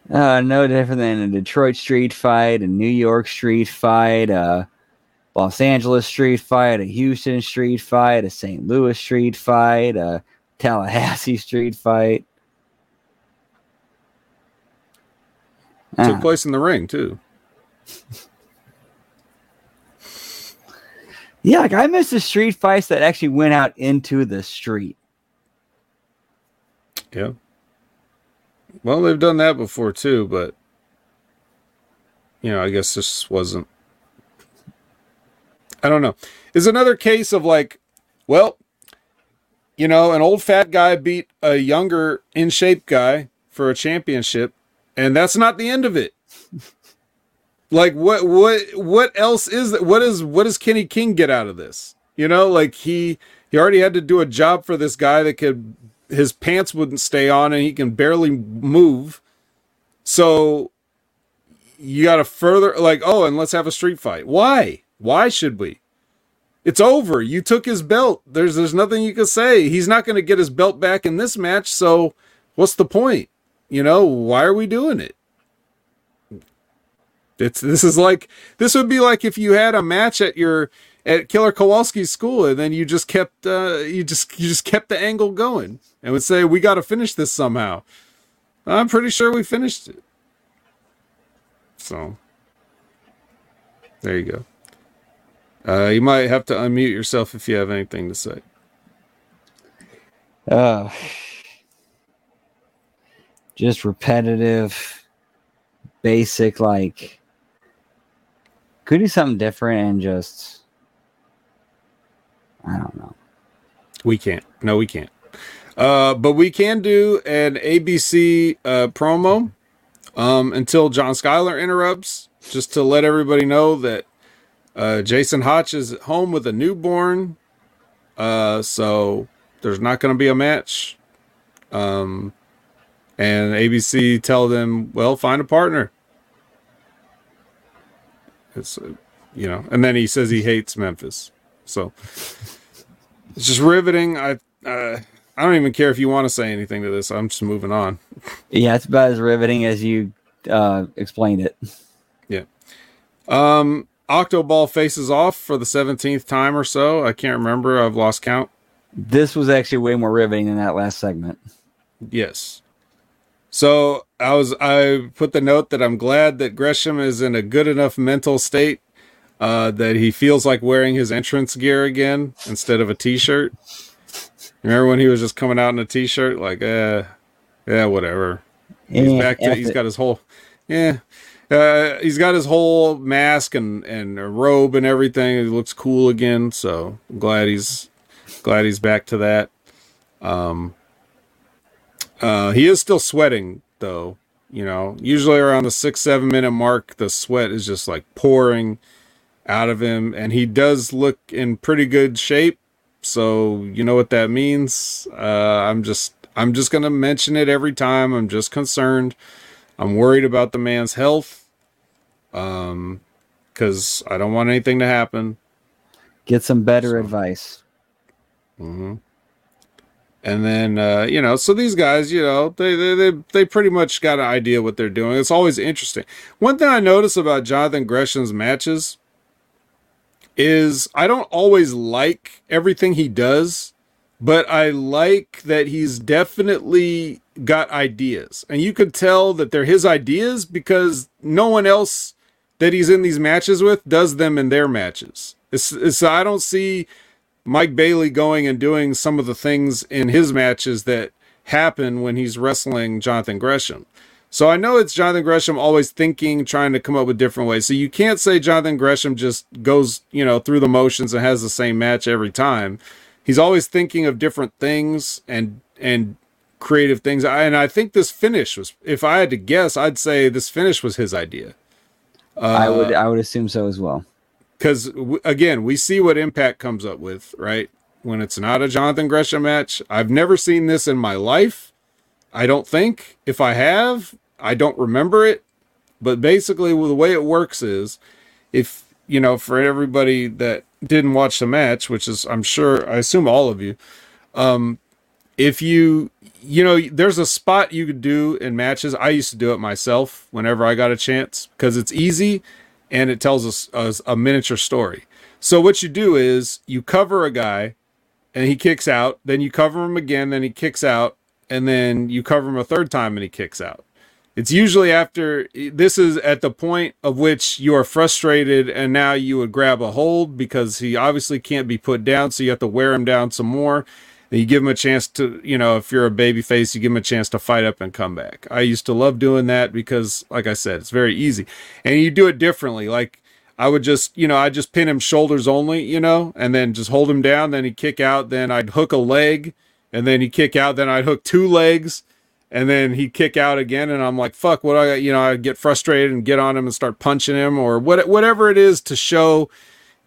S3: Uh, no different than a Detroit street fight, a New York street fight, uh, Los Angeles street fight, a Houston street fight, a St. Louis street fight, a Tallahassee street fight.
S1: Took ah. place in the ring too.
S3: yeah, like I miss the street fights that actually went out into the street.
S1: Yeah. Well, they've done that before too, but you know, I guess this wasn't I don't know. Is another case of like, well, you know, an old fat guy beat a younger in shape guy for a championship, and that's not the end of it. like what what what else is that what is what does Kenny King get out of this? You know, like he he already had to do a job for this guy that could his pants wouldn't stay on and he can barely move. So you got to further like, oh, and let's have a street fight. Why? Why should we? It's over. You took his belt. There's there's nothing you can say. He's not going to get his belt back in this match, so what's the point? You know, why are we doing it? It's this is like this would be like if you had a match at your at Killer Kowalski's school and then you just kept uh you just you just kept the angle going and would say we got to finish this somehow. I'm pretty sure we finished it. So there you go. Uh, you might have to unmute yourself if you have anything to say.
S3: Uh, just repetitive, basic, like, could do something different and just, I don't know.
S1: We can't. No, we can't. Uh, but we can do an ABC uh, promo um, until John Skyler interrupts, just to let everybody know that uh, Jason Hotch is at home with a newborn, uh, so there's not going to be a match. Um, and ABC tell them, well, find a partner. It's uh, you know, and then he says he hates Memphis, so it's just riveting. I uh, I don't even care if you want to say anything to this. I'm just moving on.
S3: Yeah, it's about as riveting as you uh, explained it.
S1: Yeah. Um, Octoball faces off for the 17th time or so. I can't remember. I've lost count.
S3: This was actually way more riveting than that last segment.
S1: Yes. So I was I put the note that I'm glad that Gresham is in a good enough mental state uh, that he feels like wearing his entrance gear again instead of a t-shirt. Remember when he was just coming out in a t-shirt? Like, uh, yeah, whatever. He's
S3: Eh,
S1: back to. He's
S3: it.
S1: got his whole. Yeah. Uh, he's got his whole mask and, and robe and everything. He looks cool again. So I'm glad he's glad he's back to that. Um, uh, he is still sweating though. You know, usually around the six seven minute mark, the sweat is just like pouring out of him, and he does look in pretty good shape. So you know what that means. Uh, I'm just I'm just gonna mention it every time. I'm just concerned. I'm worried about the man's health. Um, because I don't want anything to happen.
S3: Get some better
S1: So-
S3: advice.
S1: hmm And then uh, you know, so these guys, you know, they, they they they pretty much got an idea what they're doing. It's always interesting. One thing I notice about Jonathan Gresham's matches is I don't always like everything he does, but I like that he's definitely got ideas. And you could tell that they're his ideas because no one else that he's in these matches with does them in their matches. It's I don't see Mike Bailey going and doing some of the things in his matches that happen when he's wrestling Jonathan Gresham. So I know it's Jonathan Gresham always thinking, trying to come up with different ways. So you can't say Jonathan Gresham just goes, you know, through the motions and has the same match every time. He's always thinking of different things and and creative things. I- And I think this finish was, if I had to guess, I'd say this finish was his idea.
S3: I would
S1: Uh,
S3: I would assume so as well.
S1: because w- again, we see what Impact comes up with, right? When it's not a Jonathan Gresham match, I've never seen this in my life. I don't think. If I have, I don't remember it. But basically, well, the way it works is, if you know, for everybody that didn't watch the match, which is I'm sure, I assume all of you, um, if you you know there's a spot you could do in matches. I used to do it myself whenever i got a chance because it's easy and it tells us us a miniature story. So what you do is you cover a guy and he kicks out then you cover him again then he kicks out and then you cover him a third time and he kicks out. It's usually after this is at the point of which you are frustrated and now you would grab a hold because he obviously can't be put down so you have to wear him down some more you give him a chance to, you know, if you're a baby face, you give him a chance to fight up and come back. I used to love doing that because, like I said, it's very easy. And you do it differently. Like I would just, you know, I just pin him shoulders only, you know, and then just hold him down. Then he'd kick out. Then I'd hook a leg and then he'd kick out. Then I'd hook two legs and then he'd kick out again. And I'm like, fuck, what I, you know, I'd get frustrated and get on him and start punching him or what, whatever it is to show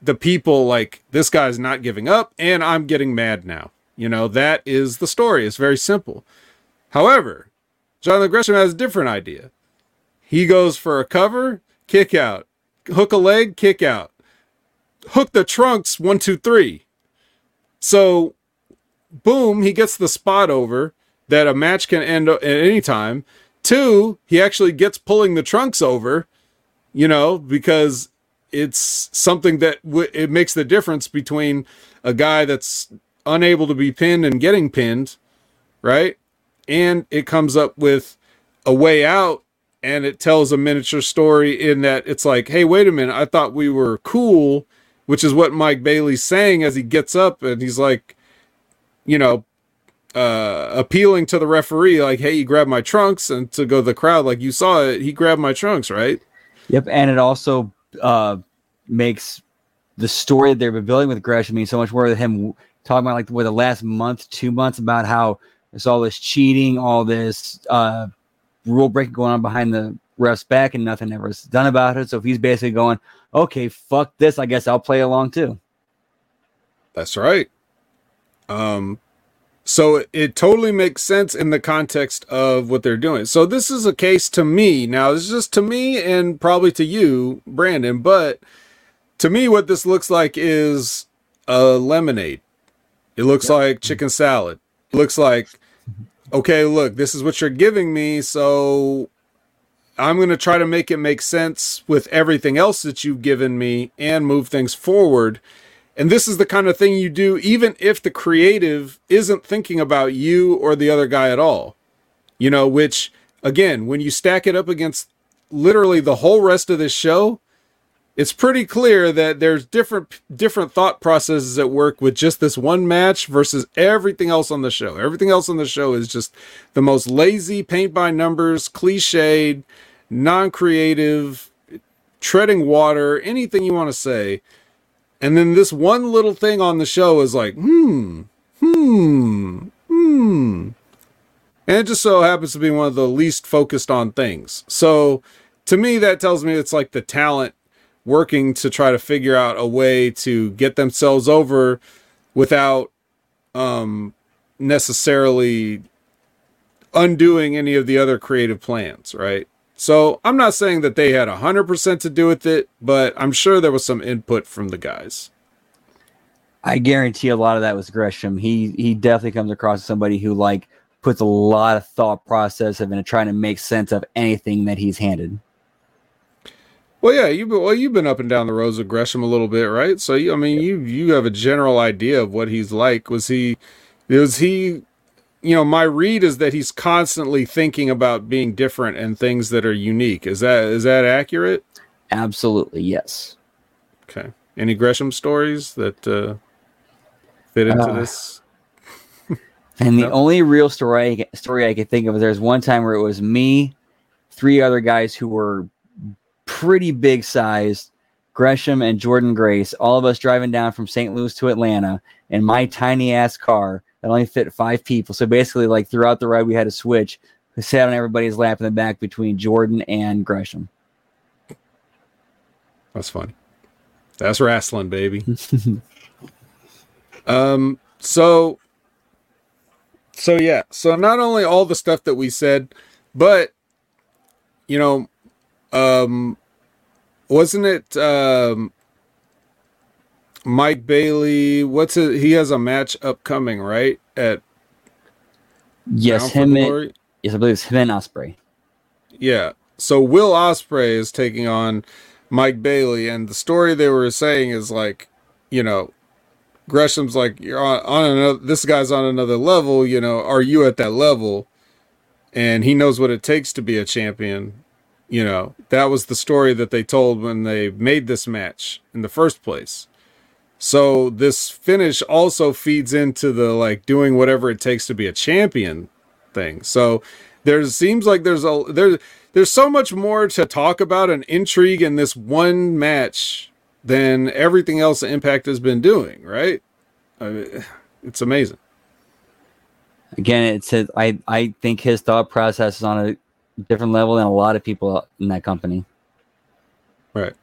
S1: the people like this guy's not giving up and I'm getting mad now. You know, that is the story. It's very simple. However, Jonathan Gresham has a different idea. He goes for a cover, kick out, hook a leg, kick out, hook the trunks, one, two, three. So, boom, he gets the spot over that a match can end at any time. Two, he actually gets pulling the trunks over, you know, because it's something that w- it makes the difference between a guy that's unable to be pinned and getting pinned, right? And it comes up with a way out and it tells a miniature story in that it's like, hey, wait a minute, I thought we were cool, which is what Mike Bailey's saying as he gets up and he's like, you know, uh, appealing to the referee, like, hey, you grabbed my trunks, and to go to the crowd, like you saw it, he grabbed my trunks, right?
S3: Yep, and it also uh, makes the story that they've been building with Gresham mean so much more than him talking about like what the last month, two months about how there's all this cheating, all this uh, rule breaking going on behind the ref's back, and nothing ever is done about it. So if he's basically going, okay, fuck this, I guess I'll play along too.
S1: That's right. Um, so it, it totally makes sense in the context of what they're doing. So this is a case to me. Now, this is just to me and probably to you, Brandon, but to me, what this looks like is a lemonade. It looks like chicken salad. It looks like, okay, look, this is what you're giving me. So I'm going to try to make it make sense with everything else that you've given me and move things forward. And this is the kind of thing you do, even if the creative isn't thinking about you or the other guy at all. You know, which, again, when you stack it up against literally the whole rest of this show, it's pretty clear that there's different different thought processes at work with just this one match versus everything else on the show. Everything else on the show is just the most lazy, paint by numbers, cliched, non-creative, treading water, anything you want to say. And then this one little thing on the show is like, hmm, hmm, hmm. And it just so happens to be one of the least focused on things. So to me, that tells me it's like the talent working to try to figure out a way to get themselves over without um, necessarily undoing any of the other creative plans, right? So I'm not saying that they had 100% to do with it, but I'm sure there was some input from the guys.
S3: I guarantee a lot of that was Gresham. He he definitely comes across as somebody who like puts a lot of thought process of into trying to make sense of anything that he's handed.
S1: Well, yeah, you've been, well, you've been up and down the roads of Gresham a little bit, right? So, I mean, you you have a general idea of what he's like. Was he, was he, you know, my read is that he's constantly thinking about being different and things that are unique. Is that is that accurate?
S3: Absolutely, yes.
S1: Okay. Any Gresham stories that uh, fit into
S3: Uh,
S1: this?
S3: And the
S1: No.
S3: only real story I, story I could think of is there's one time where it was me, three other guys who were pretty big sized, Gresham and Jordynne Grace, all of us driving down from St. Louis to Atlanta in my tiny ass car that only fit five people. So basically, like throughout the ride, we had a switch. We sat on everybody's lap in the back between Jordan and Gresham.
S1: That's funny. That's wrestling, baby. um. So. So yeah. So not only all the stuff that we said, but you know, um, wasn't it um, Mike Bailey? What's it? He has a match upcoming, right? At
S3: yes,
S1: for
S3: him. And, yes, I believe it's him and Ospreay.
S1: Yeah. So Will Ospreay is taking on Mike Bailey, and the story they were saying is like, you know, Gresham's like, you're on, on another. This guy's on another level. You know, are you at that level? And he knows what it takes to be a champion. You know, that was the story that they told when they made this match in the first place. So this finish also feeds into the like doing whatever it takes to be a champion thing. So there seems like there's a there there's so much more to talk about and intrigue in this one match than everything else Impact has been doing, right? I mean, it's amazing.
S3: Again, it says I I think his thought process is on a different level than a lot of people in that company.
S1: Right.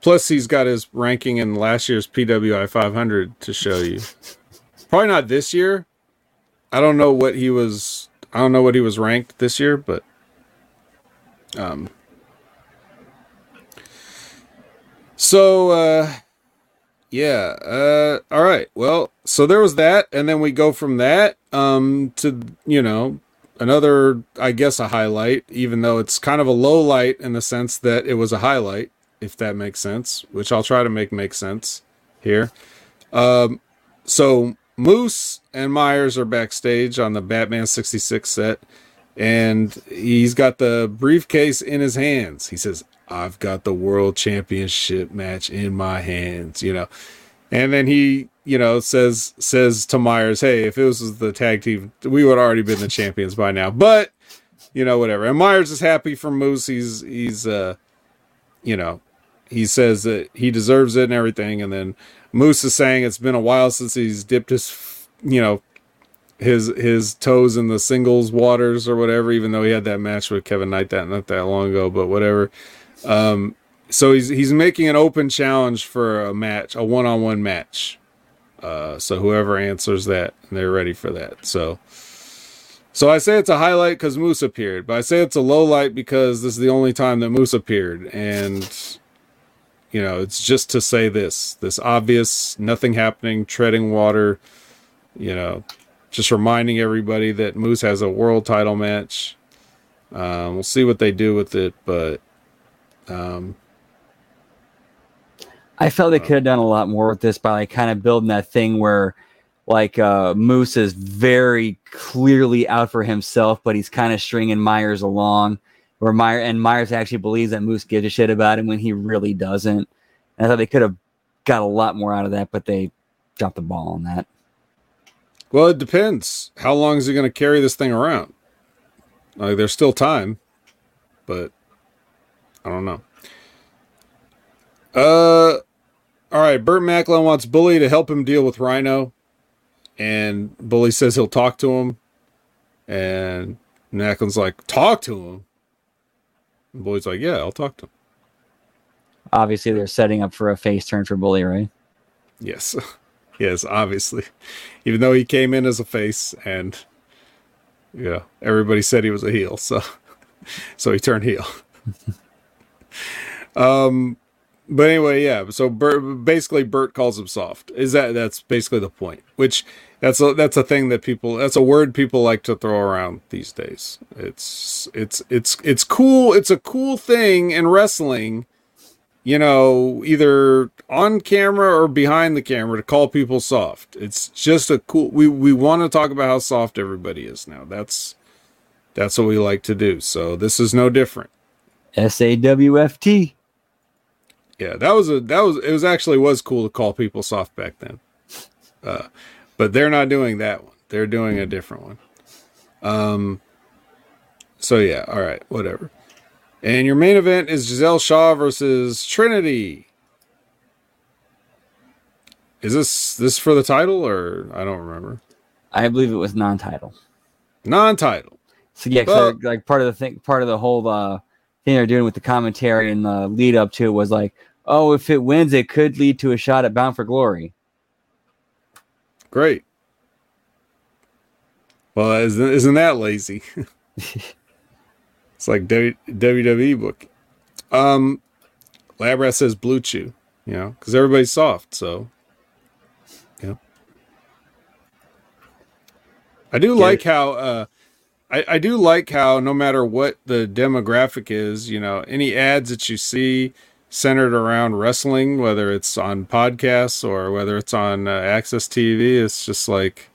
S1: Plus, he's got his ranking in last year's PWI 500 to show you. Probably not this year. I don't know what he was. I don't know what he was ranked this year, but um. So, uh, yeah. Uh, all right. Well, so there was that, and then we go from that um to you know another, I guess, a highlight, even though it's kind of a low light in the sense that it was a highlight, if that makes sense, which I'll try to make make sense here. Um, so Moose and Myers are backstage on the Batman 66 set, and he's got the briefcase in his hands. He says, I've got the world championship match in my hands, you know. And then he, you know, says says to Myers, "Hey, if it was the tag team, we would already been the champions by now." But you know, whatever. And Myers is happy for Moose. He's he's uh, you know, he says that he deserves it and everything. And then Moose is saying it's been a while since he's dipped his, you know, his his toes in the singles waters or whatever. Even though he had that match with Kevin Knight that not that long ago, but whatever. Um, so he's he's making an open challenge for a match, a one on one match. Uh, so whoever answers that, they're ready for that. So, so I say it's a highlight because Moose appeared, but I say it's a low light because this is the only time that Moose appeared, and you know it's just to say this, this obvious, nothing happening, treading water. You know, just reminding everybody that Moose has a world title match. Um, we'll see what they do with it, but um,
S3: I felt they could have done a lot more with this by like kind of building that thing where like uh Moose is very clearly out for himself, but he's kind of stringing Myers along. where Meyer and Myers actually believes that Moose gives a shit about him when he really doesn't. And I thought they could have got a lot more out of that, but they dropped the ball on that.
S1: Well, it depends. How long is he going to carry this thing around? Like, there's still time, but I don't know. Uh, all right. Burt Macklin wants Bully to help him deal with Rhino, and Bully says he'll talk to him, and Maclin's like, "Talk to him." And Bully's like, "Yeah, I'll talk to him."
S3: Obviously, they're setting up for a face turn for Bully, right?
S1: Yes, yes, obviously. Even though he came in as a face, and yeah, everybody said he was a heel, so so he turned heel. um, but anyway, yeah. So Bert, basically, Bert calls him soft. Is that that's basically the point? Which that's a that's a thing that people that's a word people like to throw around these days. It's it's it's it's cool. It's a cool thing in wrestling. You know, either on camera or behind the camera to call people soft. It's just a cool. We we want to talk about how soft everybody is now. That's that's what we like to do. So this is no different.
S3: S A W F T.
S1: Yeah, that was a that was it was actually was cool to call people soft back then. Uh, but they're not doing that one. They're doing a different one. Um so yeah, all right, whatever. And your main event is Gisele Shaw versus Trinity. Is this this for the title or I don't remember.
S3: I believe it was non-title.
S1: Non-title.
S3: So yeah, they're- like part of the thing, part of the whole uh, thing they're doing with the commentary and the lead up to it was like, oh, if it wins, it could lead to a shot at Bound for Glory.
S1: Great. Well, isn't, isn't that lazy? it's like W- WWE book. Um, Labrat says BlueChew, you know, because everybody's soft. So, yeah. I do
S3: Get
S1: like
S3: it.
S1: how, uh, I, I do like how no matter what the demographic is, you know, any ads that you see centered around wrestling, whether it's on podcasts or whether it's on uh, AXS TV, it's just like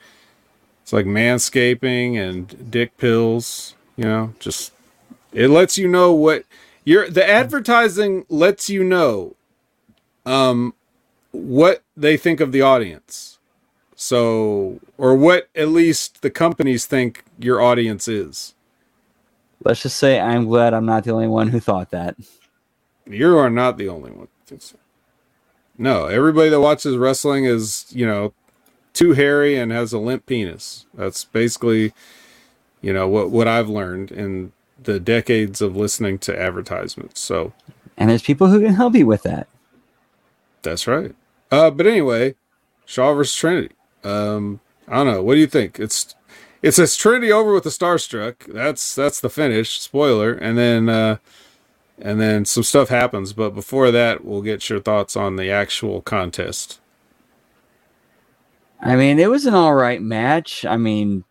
S1: it's like manscaping and dick pills. You know, just it lets you know what you're. The advertising lets you know, um, what they think of the audience. So, or what at least the companies think your audience is.
S3: Let's just say I'm glad I'm not the only one who thought that.
S1: You are not the only one. that thinks so. No, everybody that watches wrestling is, you know, too hairy and has a limp penis. That's basically, you know, what what I've learned in the decades of listening to advertisements. So
S3: And there's people who can help you with that.
S1: that's right. Uh, but anyway, Shaw versus Trinity. Um, I don't know. What do you think? It's it says Trinity over with the Starstruck. That's that's the finish. Spoiler. And then uh, and then some stuff happens. But before that, we'll get your thoughts on the actual contest.
S3: I mean, it was an all right match. I mean,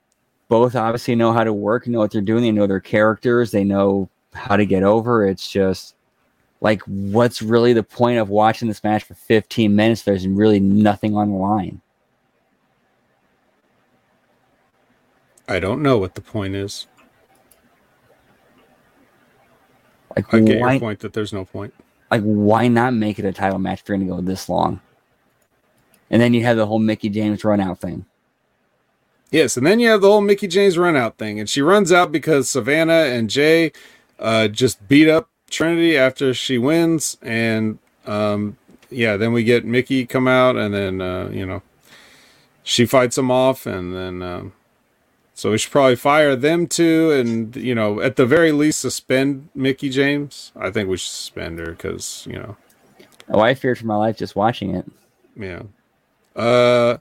S3: both obviously know how to work, know what they're doing, they know their characters, they know how to get over. It's just like, what's really the point of watching this match for 15 minutes? There's really nothing on the line.
S1: I don't know what the point is.
S3: Like,
S1: I get
S3: why,
S1: your point that there's no point.
S3: like, why not make it a title match if you're going to go this long? And then you have the whole Mickie James run out thing.
S1: Yes, and then you have the whole Mickie James run out thing, and she runs out because Savannah and Jai uh, just beat up Trinity after she wins, and um, yeah, then we get Mickey come out, and then uh, you know she fights him off, and then um, so we should probably fire them too, and you know at the very least suspend Mickie James. I think we should suspend her because you know
S3: Oh, I feared for my life just watching it.
S1: yeah. Uh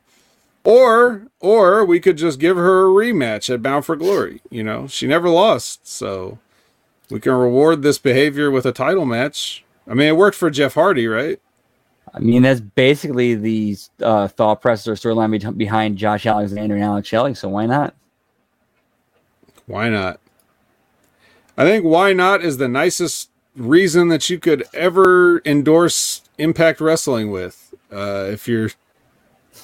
S1: or or we could just give her a rematch at Bound for Glory. You know, she never lost, so we can reward this behavior with a title match. I mean, it worked for Jeff Hardy, right?
S3: I mean, that's basically the uh, thought process or storyline be- behind Josh Alexander and Alex Shelley. So why not?
S1: Why not? I think why not is the nicest reason that you could ever endorse Impact Wrestling with. Uh, if you're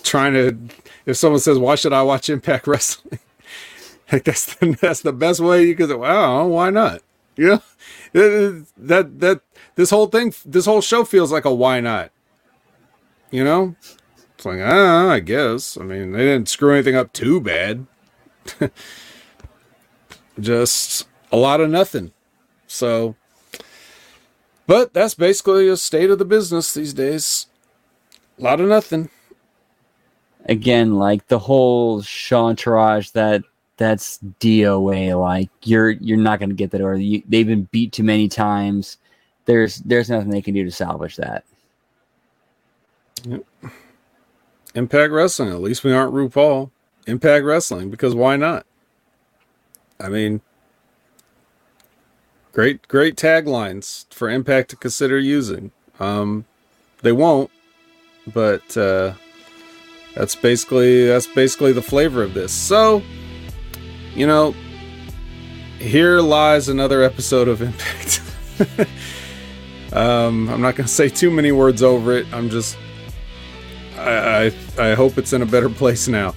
S1: trying to, if someone says, "Why should I watch Impact Wrestling?" like that's the, that's the best way you could. say, Wow, why not? know, that that this whole thing, this whole show feels like a why not. You know, it's like ah, I guess. I mean, they didn't screw anything up too bad. Just a lot of nothing. So, but that's basically a state of the business these days. A lot of nothing.
S3: Again, like the whole Chantourage that that's DOA. Like you're you're not going to get that, or you, they've been beat too many times. There's there's nothing they can do to salvage that.
S1: Yep. Impact Wrestling. At least we aren't RuPaul. Impact Wrestling because why not? I mean, great great taglines for Impact to consider using. Um, they won't, but uh, that's basically that's basically the flavor of this. So, you know, here lies another episode of Impact. um, I'm not going to say too many words over it. I'm just I, I, I hope it's in a better place now.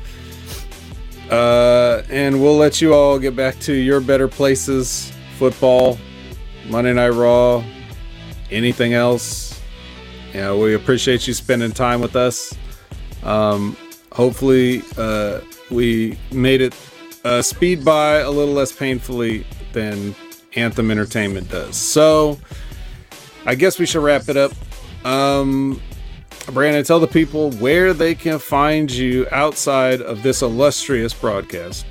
S1: Uh, and we'll let you all get back to your better places football, Monday Night Raw, anything else. Yeah, we appreciate you spending time with us. Um, hopefully, uh, we made it uh, speed by a little less painfully than Anthem Entertainment does. So, I guess we should wrap it up. Um, Brandon, tell the people where they can find you outside of this illustrious broadcast.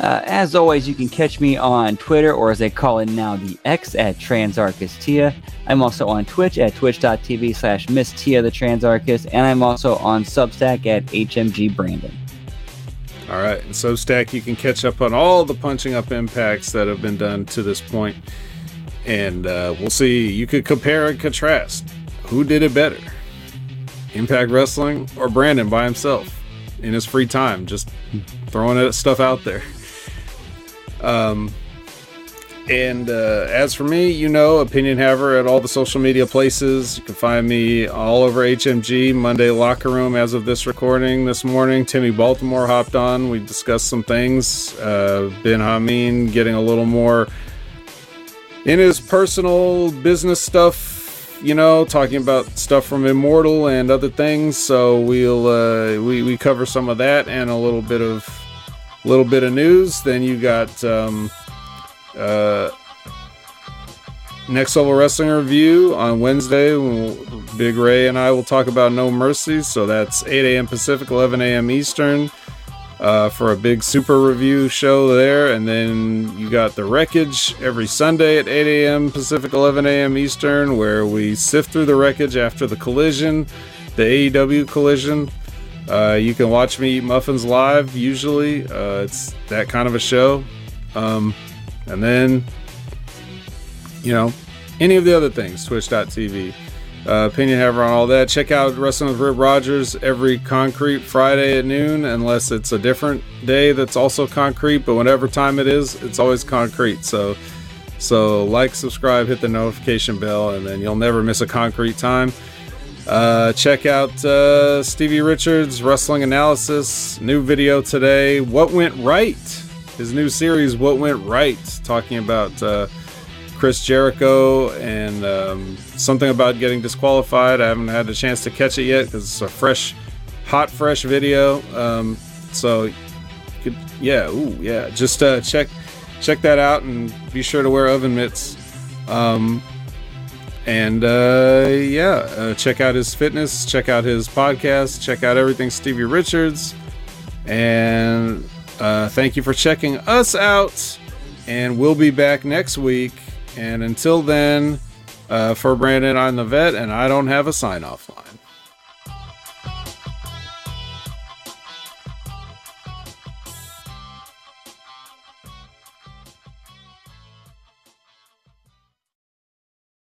S3: Uh, as always, you can catch me on Twitter, or as they call it now, the X at Transarchustia. I'm also on Twitch at twitch.tv slash Miss Tia the Transarchus, and I'm also on Substack at HMG Brandon.
S1: All right, and Substack, you can catch up on all the punching up impacts that have been done to this point, and uh, we'll see. You could compare and contrast who did it better. Impact Wrestling or Brandon by himself in his free time, just throwing stuff out there. Um, and uh, as for me, you know, Opinion Haver at all the social media places. You can find me all over HMG Monday Locker Room as of this recording this morning. Timmy Baltimore hopped on. We discussed some things. Uh, ben Hameen getting a little more in his personal business stuff you know, talking about stuff from Immortal and other things. So we'll uh, we we cover some of that and a little bit of little bit of news. Then you got um, uh, next level wrestling review on Wednesday. Big Ray and I will talk about No Mercy. So that's 8 a.m. Pacific, 11 a.m. Eastern uh, for a big super review show there. And then you got the wreckage every Sunday at 8 a.m. Pacific, 11 a.m. Eastern, where we sift through the wreckage after the collision, the AEW collision. Uh, you can watch me eat muffins live. Usually, uh, it's that kind of a show. Um, and then, you know, any of the other things, twitch.tv uh, opinion haver on all that. Check out Wrestling with Rip Rogers every concrete Friday at noon, unless it's a different day that's also concrete. But whatever time it is, it's always concrete. So, so like, subscribe, hit the notification bell, and then you'll never miss a concrete time. Uh, check out uh, Stevie Richards Wrestling Analysis. New video today. What went right? His new series, What Went Right, talking about uh, Chris Jericho and um, something about getting disqualified. I haven't had a chance to catch it yet because it's a fresh, hot, fresh video. Um, so, could, yeah, ooh, yeah, just uh, check check that out and be sure to wear oven mitts. Um, and uh, yeah, uh, check out his fitness, check out his podcast, check out everything Stevie Richards. And uh, thank you for checking us out. And we'll be back next week and until then, uh, for Brandon, I'm the vet, and I don't have a sign off line.